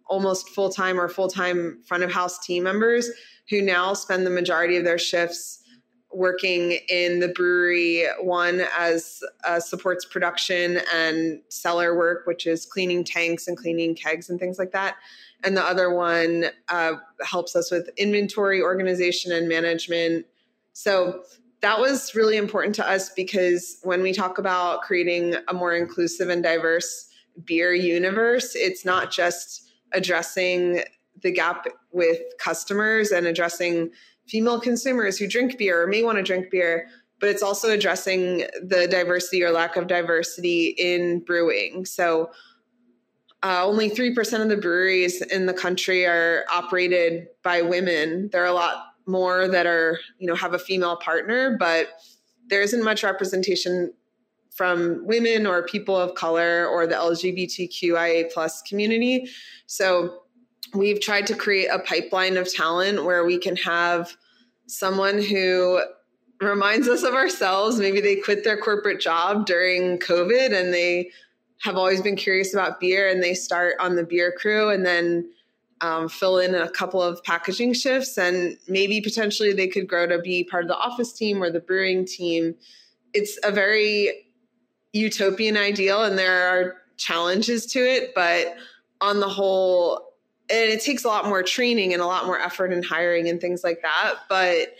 almost full time or full time front of house team members who now spend the majority of their shifts working in the brewery. One as uh, supports production and cellar work, which is cleaning tanks and cleaning kegs and things like that. And the other one uh, helps us with inventory organization and management. So that was really important to us because when we talk about creating a more inclusive and diverse beer universe, it's not just addressing the gap with customers and addressing female consumers who drink beer or may want to drink beer, but it's also addressing the diversity or lack of diversity in brewing. So, uh, only 3% of the breweries in the country are operated by women. There are a lot more that are you know have a female partner but there isn't much representation from women or people of color or the lgbtqia plus community. So we've tried to create a pipeline of talent where we can have someone who reminds us of ourselves. Maybe they quit their corporate job during covid and they have always been curious about beer and they start on the beer crew and then um, fill in a couple of packaging shifts and maybe potentially they could grow to be part of the office team or the brewing team it's a very utopian ideal and there are challenges to it, but on the whole, and it takes a lot more training and a lot more effort and hiring and things like that. But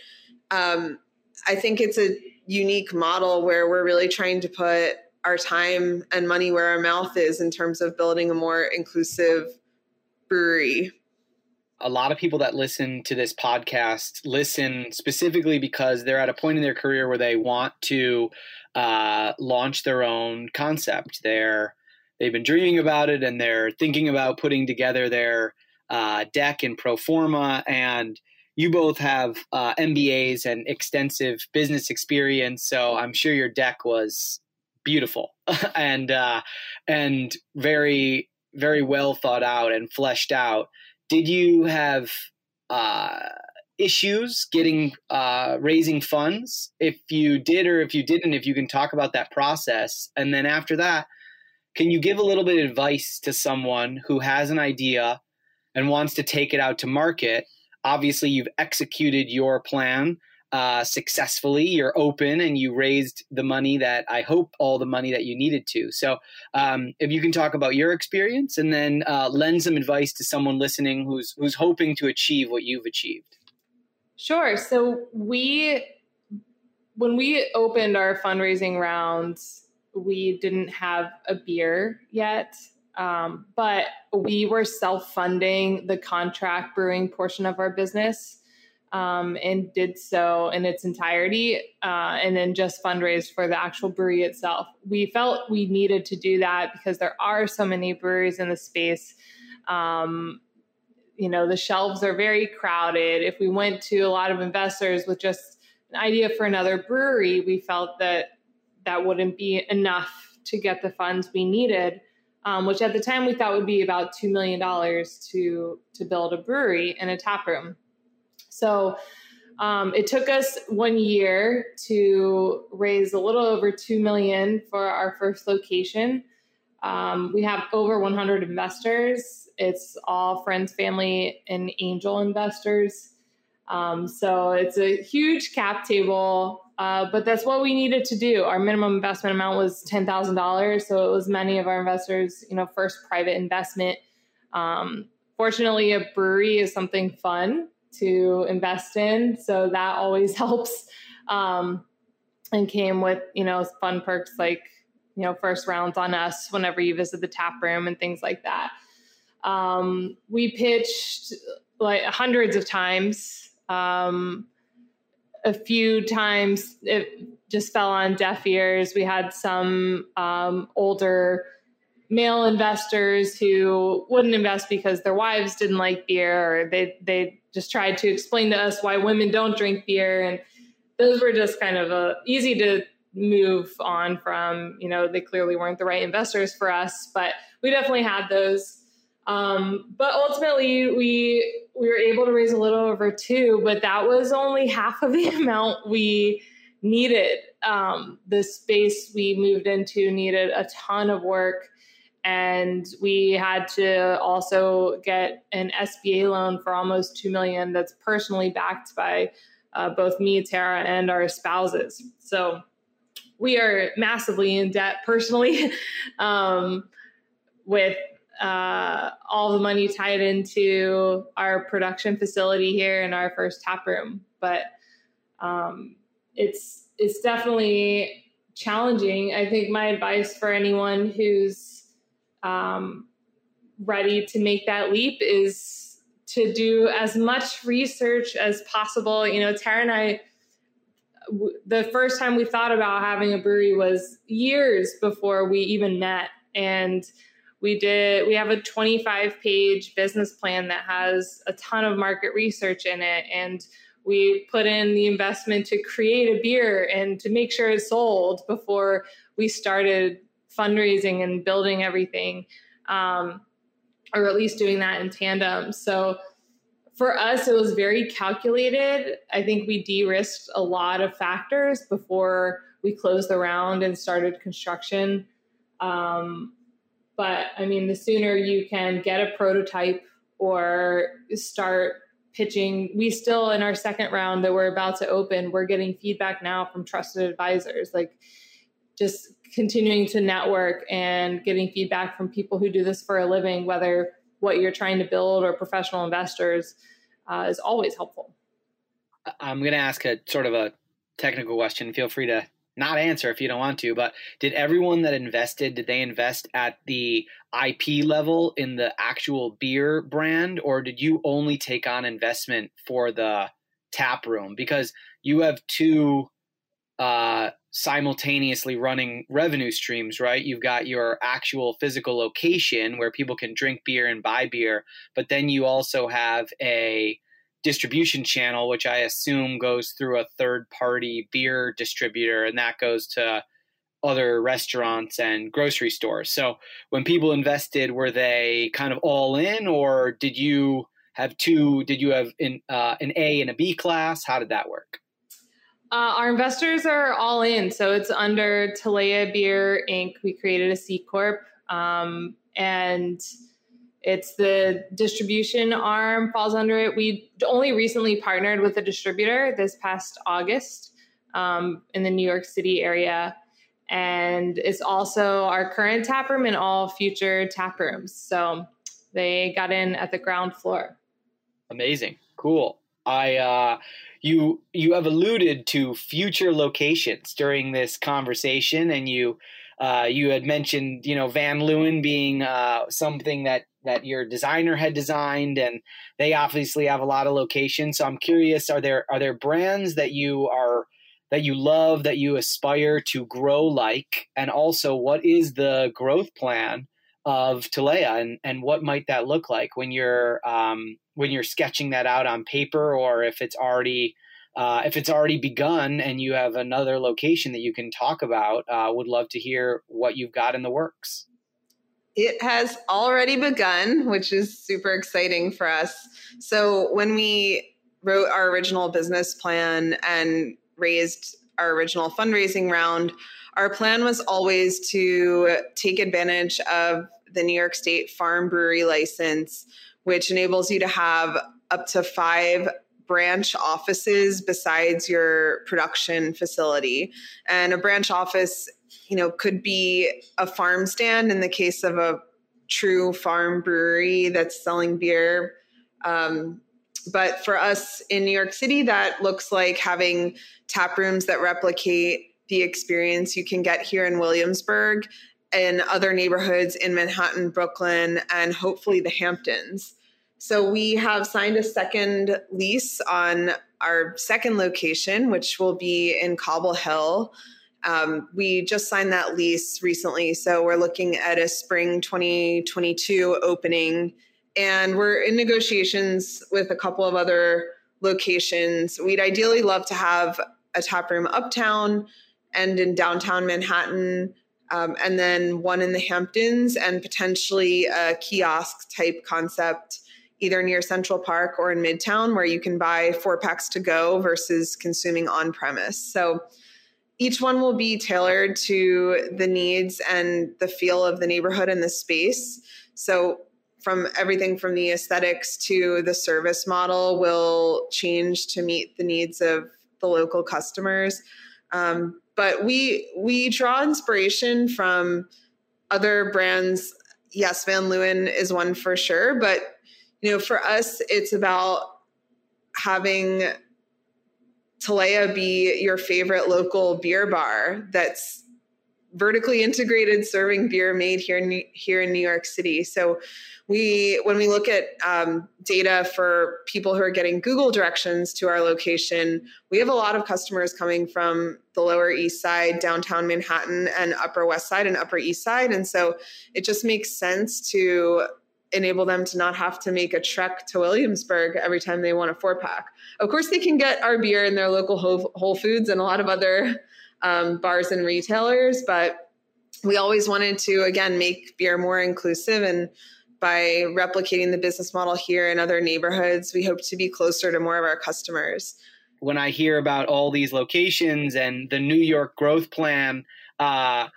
um, I think it's a unique model where we're really trying to put our time and money where our mouth is in terms of building a more inclusive brewery. A lot of people that listen to this podcast listen specifically because they're at a point in their career where they want to uh, launch their own concept. They're they've been dreaming about it and they're thinking about putting together their uh, deck and pro forma and you both have uh, MBAs and extensive business experience, so I'm sure your deck was beautiful and uh, and very very well thought out and fleshed out. Did you have uh, issues getting uh, raising funds? If you did or if you didn't, if you can talk about that process, and then after that, can you give a little bit of advice to someone who has an idea and wants to take it out to market? Obviously, you've executed your plan uh, successfully. You're open and you raised the money that I hope all the money that you needed to. So, um, if you can talk about your experience and then uh, lend some advice to someone listening who's who's hoping to achieve what you've achieved. Sure. So we, when we opened our fundraising rounds, we didn't have a beer yet. Um, but we were self funding the contract brewing portion of our business um, and did so in its entirety, uh, and then just fundraised for the actual brewery itself. We felt we needed to do that because there are so many breweries in the space. Um, you know, the shelves are very crowded. If we went to a lot of investors with just an idea for another brewery, we felt that that wouldn't be enough to get the funds we needed. Um, which at the time we thought would be about two million dollars to to build a brewery and a tap room. So um, it took us one year to raise a little over two million for our first location. Um, we have over 100 investors. It's all friends, family, and angel investors. Um, so it's a huge cap table, uh, but that's what we needed to do. Our minimum investment amount was ten thousand dollars, so it was many of our investors, you know, first private investment. Um, fortunately, a brewery is something fun to invest in. So that always helps. Um, and came with, you know, fun perks like, you know, first rounds on us whenever you visit the tap room and things like that. Um, we pitched like hundreds of times. Um, a few times it just fell on deaf ears. We had some um, older male investors who wouldn't invest because their wives didn't like beer or they they just tried to explain to us why women don't drink beer. And those were just kind of uh, easy to move on from. You know they clearly weren't the right investors for us but we definitely had those. Um, but ultimately we we were able to raise a little over two but that was only half of the amount we needed. Um, the space we moved into needed a ton of work and we had to also get an SBA loan for almost two million. That's personally backed by uh, both me, Tara, and our spouses. So we are massively in debt personally, um, with uh, all the money tied into our production facility here in our first tap room. But um, it's it's definitely challenging. I think my advice for anyone who's um, ready to make that leap is to do as much research as possible. You know, Tara and I, w- the first time we thought about having a brewery was years before we even met. And we did, we have a 25 page business plan that has a ton of market research in it. And we put in the investment to create a beer and to make sure it's sold before we started fundraising and building everything, um, or at least doing that in tandem. So for us, it was very calculated. I think we de risked a lot of factors before we closed the round and started construction. Um, but I mean, the sooner you can get a prototype or start pitching, we still in our second round that we're about to open, we're getting feedback now from trusted advisors. Like just continuing to network and getting feedback from people who do this for a living, whether what you're trying to build or professional investors, uh, is always helpful. I'm going to ask a sort of a technical question. Feel free to not answer if you don't want to, but did everyone that invested, did they invest at the IP level in the actual beer brand, or did you only take on investment for the tap room? Because you have two uh, simultaneously running revenue streams, right? You've got your actual physical location where people can drink beer and buy beer, but then you also have a distribution channel, which I assume goes through a third party beer distributor, and that goes to other restaurants and grocery stores. So when people invested, were they kind of all in, or did you have two? Did you have uh, an A and a B class? How did that work? Uh, our investors are all in. So it's under Talea Beer Inc. We created a C Corp. Um, and it's the distribution arm falls under it. We only recently partnered with a distributor this past August um, in the New York City area. And it's also our current tap room and all future tap rooms. So they got in at the ground floor. Amazing. Cool. I uh, you you have alluded to future locations during this conversation, and you uh, you had mentioned you know Van Leeuwen being uh, something that that your designer had designed, and they obviously have a lot of locations. So I'm curious: are there are there brands that you are that you love that you aspire to grow like, and also what is the growth plan of Talea, and and what might that look like when you're um, when you're sketching that out on paper, or if it's already uh, if it's already begun and you have another location that you can talk about, uh, would love to hear what you've got in the works. It has already begun, which is super exciting for us. So, when we wrote our original business plan and raised our original fundraising round, our plan was always to take advantage of the New York State Farm Brewery license, which enables you to have up to five branch offices besides your production facility. And a branch office you know, could be a farm stand in the case of a true farm brewery that's selling beer. Um, but for us in New York City, that looks like having tap rooms that replicate the experience you can get here in Williamsburg and other neighborhoods in Manhattan, Brooklyn, and hopefully the Hamptons. So we have signed a second lease on our second location, which will be in Cobble Hill. Um, we just signed that lease recently, so we're looking at a spring 2022 opening, and we're in negotiations with a couple of other locations. We'd ideally love to have a tap room uptown and in downtown Manhattan, um, and then one in the Hamptons, and potentially a kiosk type concept either near Central Park or in Midtown, where you can buy four packs to go versus consuming on premise. So each one will be tailored to the needs and the feel of the neighborhood and the space. So, from everything from the aesthetics to the service model will change to meet the needs of the local customers. Um, but we we draw inspiration from other brands. Yes, Van Leeuwen is one for sure, but you know, for us, it's about having Talea be your favorite local beer bar that's vertically integrated serving beer made here in, here in New York City. So we when we look at um, data for people who are getting Google directions to our location, we have a lot of customers coming from the Lower East Side, downtown Manhattan, and Upper West Side and Upper East Side, and so it just makes sense to enable them to not have to make a trek to Williamsburg every time they want a four pack. Of course, they can get our beer in their local Whole Foods and a lot of other um, bars and retailers, but we always wanted to, again, make beer more inclusive. And by replicating the business model here in other neighborhoods, we hope to be closer to more of our customers. When I hear about all these locations and the New York growth plan, uh,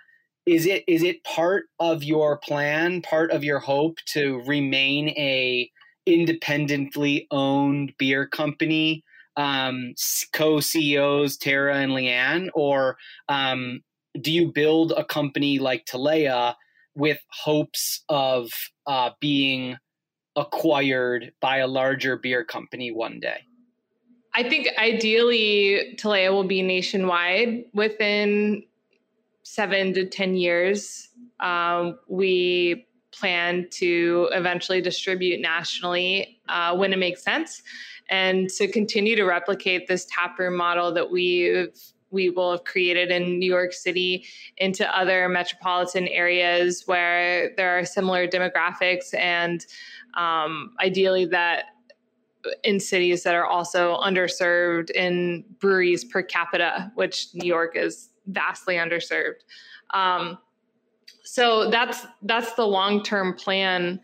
is it is it part of your plan part of your hope to remain a independently owned beer company um, co-ceos tara and LeAnn or um, do you build a company like Talea with hopes of uh, being acquired by a larger beer company one day? I think ideally Talea will be nationwide within seven to 10 years. Um, we plan to eventually distribute nationally uh, when it makes sense and to continue to replicate this taproom model that we've we will have created in New York City into other metropolitan areas where there are similar demographics and um, ideally that in cities that are also underserved in breweries per capita, which New York is vastly underserved. Um, so that's that's the long term plan.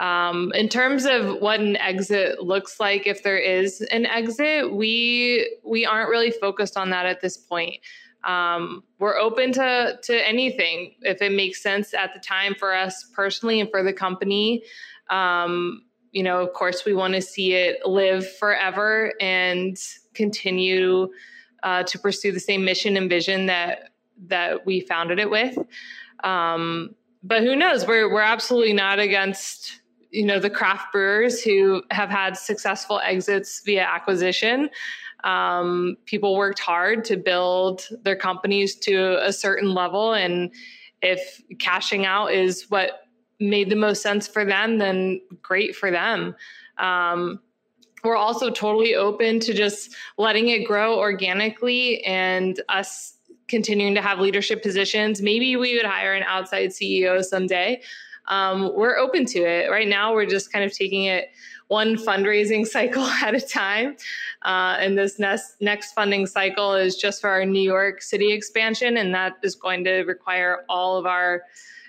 Um, in terms of what an exit looks like, if there is an exit, we we aren't really focused on that at this point. Um, we're open to to anything if it makes sense at the time for us personally and for the company. Um, you know, of course, we want to see it live forever and continue uh, to pursue the same mission and vision that that we founded it with. Um, but who knows? We're we're absolutely not against you know the craft brewers who have had successful exits via acquisition. Um, people worked hard to build their companies to a certain level and if cashing out is what made the most sense for them then great for them. Um, we're also totally open to just letting it grow organically and us continuing to have leadership positions. Maybe we would hire an outside ceo someday um, we're open to it. Right now, we're just kind of taking it one fundraising cycle at a time. Uh, and this next, next funding cycle is just for our New York City expansion, and that is going to require all of our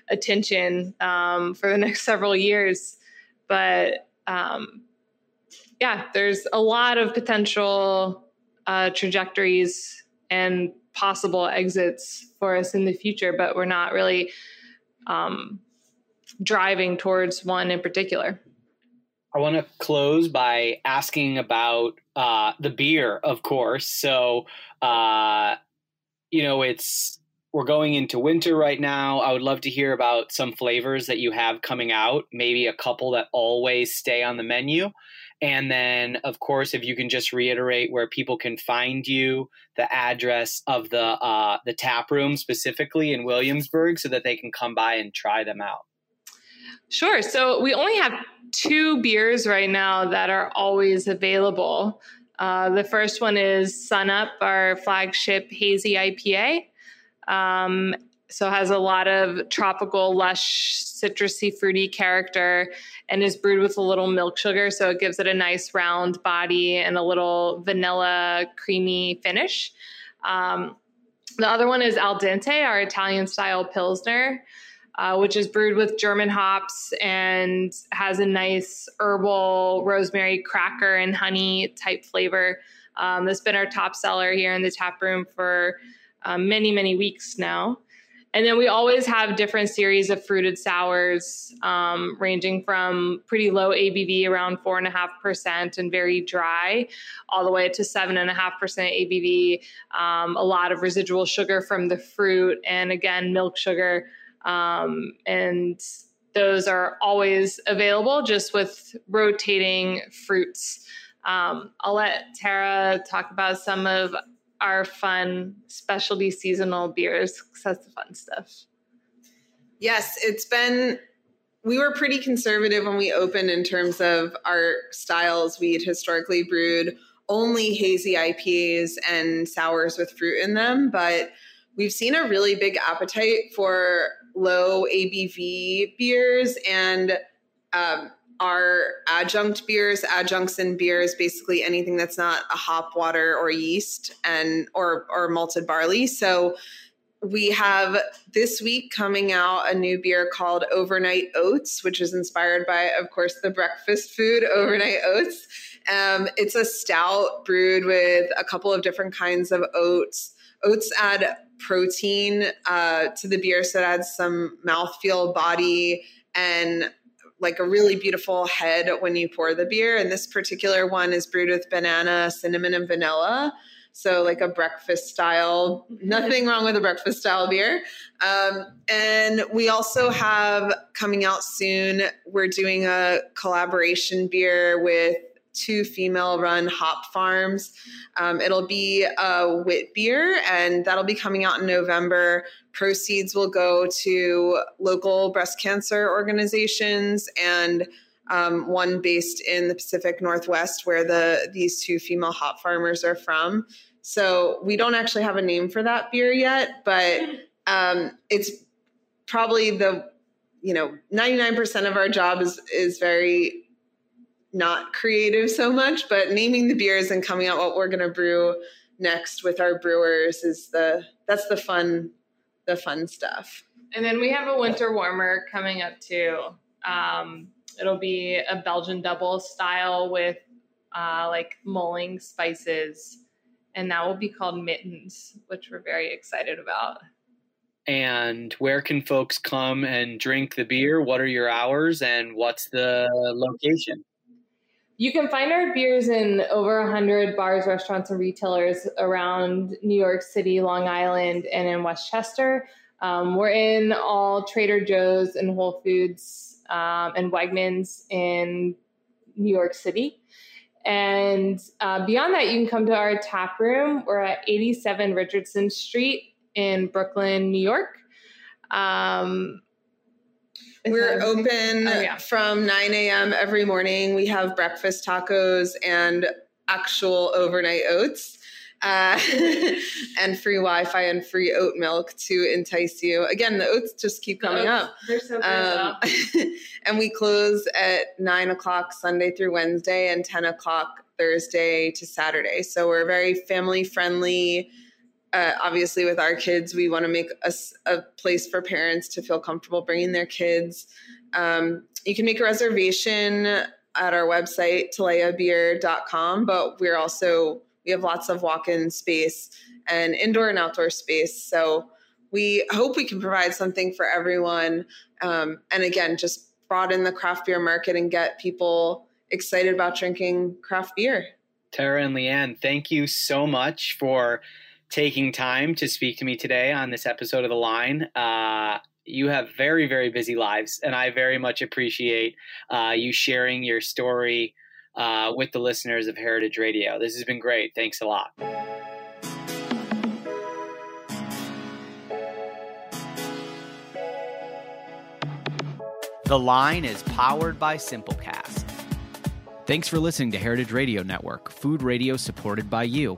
attention um, for the next several years. But um, yeah, there's a lot of potential uh, trajectories and possible exits for us in the future, but we're not really um, driving towards one in particular. I want to close by asking about uh, the beer, of course. So, uh, you know, it's we're going into winter right now. I would love to hear about some flavors that you have coming out, maybe a couple that always stay on the menu. And then, of course, if you can just reiterate where people can find you, the address of the uh, the tap room specifically in Williamsburg, so that they can come by and try them out. Sure. So we only have two beers right now that are always available. Uh, the first one is Sun Up, our flagship hazy IPA. Um, so has a lot of tropical, lush, citrusy, fruity character, and is brewed with a little milk sugar, so it gives it a nice round body and a little vanilla, creamy finish. Um, the other one is Al Dente, our Italian style pilsner uh, which is brewed with German hops and has a nice herbal rosemary cracker and honey type flavor. Um, that's been our top seller here in the tap room for um, many, many weeks now. And then we always have different series of fruited sours, um, ranging from pretty low ABV, around four and a half percent, and very dry, all the way to seven and a half percent ABV. Um, a lot of residual sugar from the fruit, and again, milk sugar. Um, and those are always available just with rotating fruits. Um, I'll let Tara talk about some of our fun specialty seasonal beers because that's the fun stuff. Yes, it's been, we were pretty conservative when we opened in terms of our styles. We had historically brewed only hazy IPAs and sours with fruit in them, but we've seen a really big appetite for low ABV beers and um, our adjunct beers, adjuncts in beers, basically anything that's not a hop, water, or yeast, and or or malted barley. So we have this week coming out a new beer called Overnight Oats, which is inspired by, of course, the breakfast food Overnight Oats. Um, it's a stout brewed with a couple of different kinds of oats. Oats add protein uh, to the beer, so it adds some mouthfeel, body, and like a really beautiful head when you pour the beer. And this particular one is brewed with banana, cinnamon, and vanilla. So, like a breakfast style, nothing wrong with a breakfast style beer. Um, and we also have coming out soon, we're doing a collaboration beer with two female run hop farms. Um, it'll be a wit beer, and that'll be coming out in November. Proceeds will go to local breast cancer organizations and um, one based in the Pacific Northwest, where the these two female hop farmers are from. So we don't actually have a name for that beer yet, but um, it's probably the you know 99% of our job is is very not creative so much, but naming the beers and coming out what we're going to brew next with our brewers is the that's the fun the fun stuff. And then we have a winter warmer coming up too. Um, it'll be a Belgian double style with uh, like mulling spices, and that will be called Mittens, which we're very excited about. And where can folks come and drink the beer? What are your hours and what's the location? You can find our beers in over 100 bars, restaurants, and retailers around New York City, Long Island, and in Westchester. Um, we're in all Trader Joe's and Whole Foods um, and Wegmans in New York City. And uh, beyond that, you can come to our tap room. We're at 87 Richardson Street in Brooklyn, New York. Um, we're open oh, yeah. from 9 a.m. every morning. We have breakfast tacos and actual overnight oats. Uh, and free Wi-Fi and free oat milk to entice you. Again, the oats just keep coming up. They're so good. Um, and we close at nine o'clock Sunday through Wednesday and ten o'clock Thursday to Saturday. So we're very family friendly uh, obviously with our kids we want to make a, a, place for parents to feel comfortable bringing their kids. Um, you can make a reservation at our website taleabeer.com but we're also we have lots of walk-in space and indoor and outdoor space. So we hope we can provide something for everyone um, and again just broaden the craft beer market and get people excited about drinking craft beer. Tara and LeAnn thank you so much for taking time to speak to me today on this episode of The Line. Uh, you have very, very busy lives, and I very much appreciate uh, you sharing your story uh, with the listeners of Heritage Radio. This has been great. Thanks a lot. The Line is powered by Simplecast. Thanks for listening to Heritage Radio Network, food radio supported by you.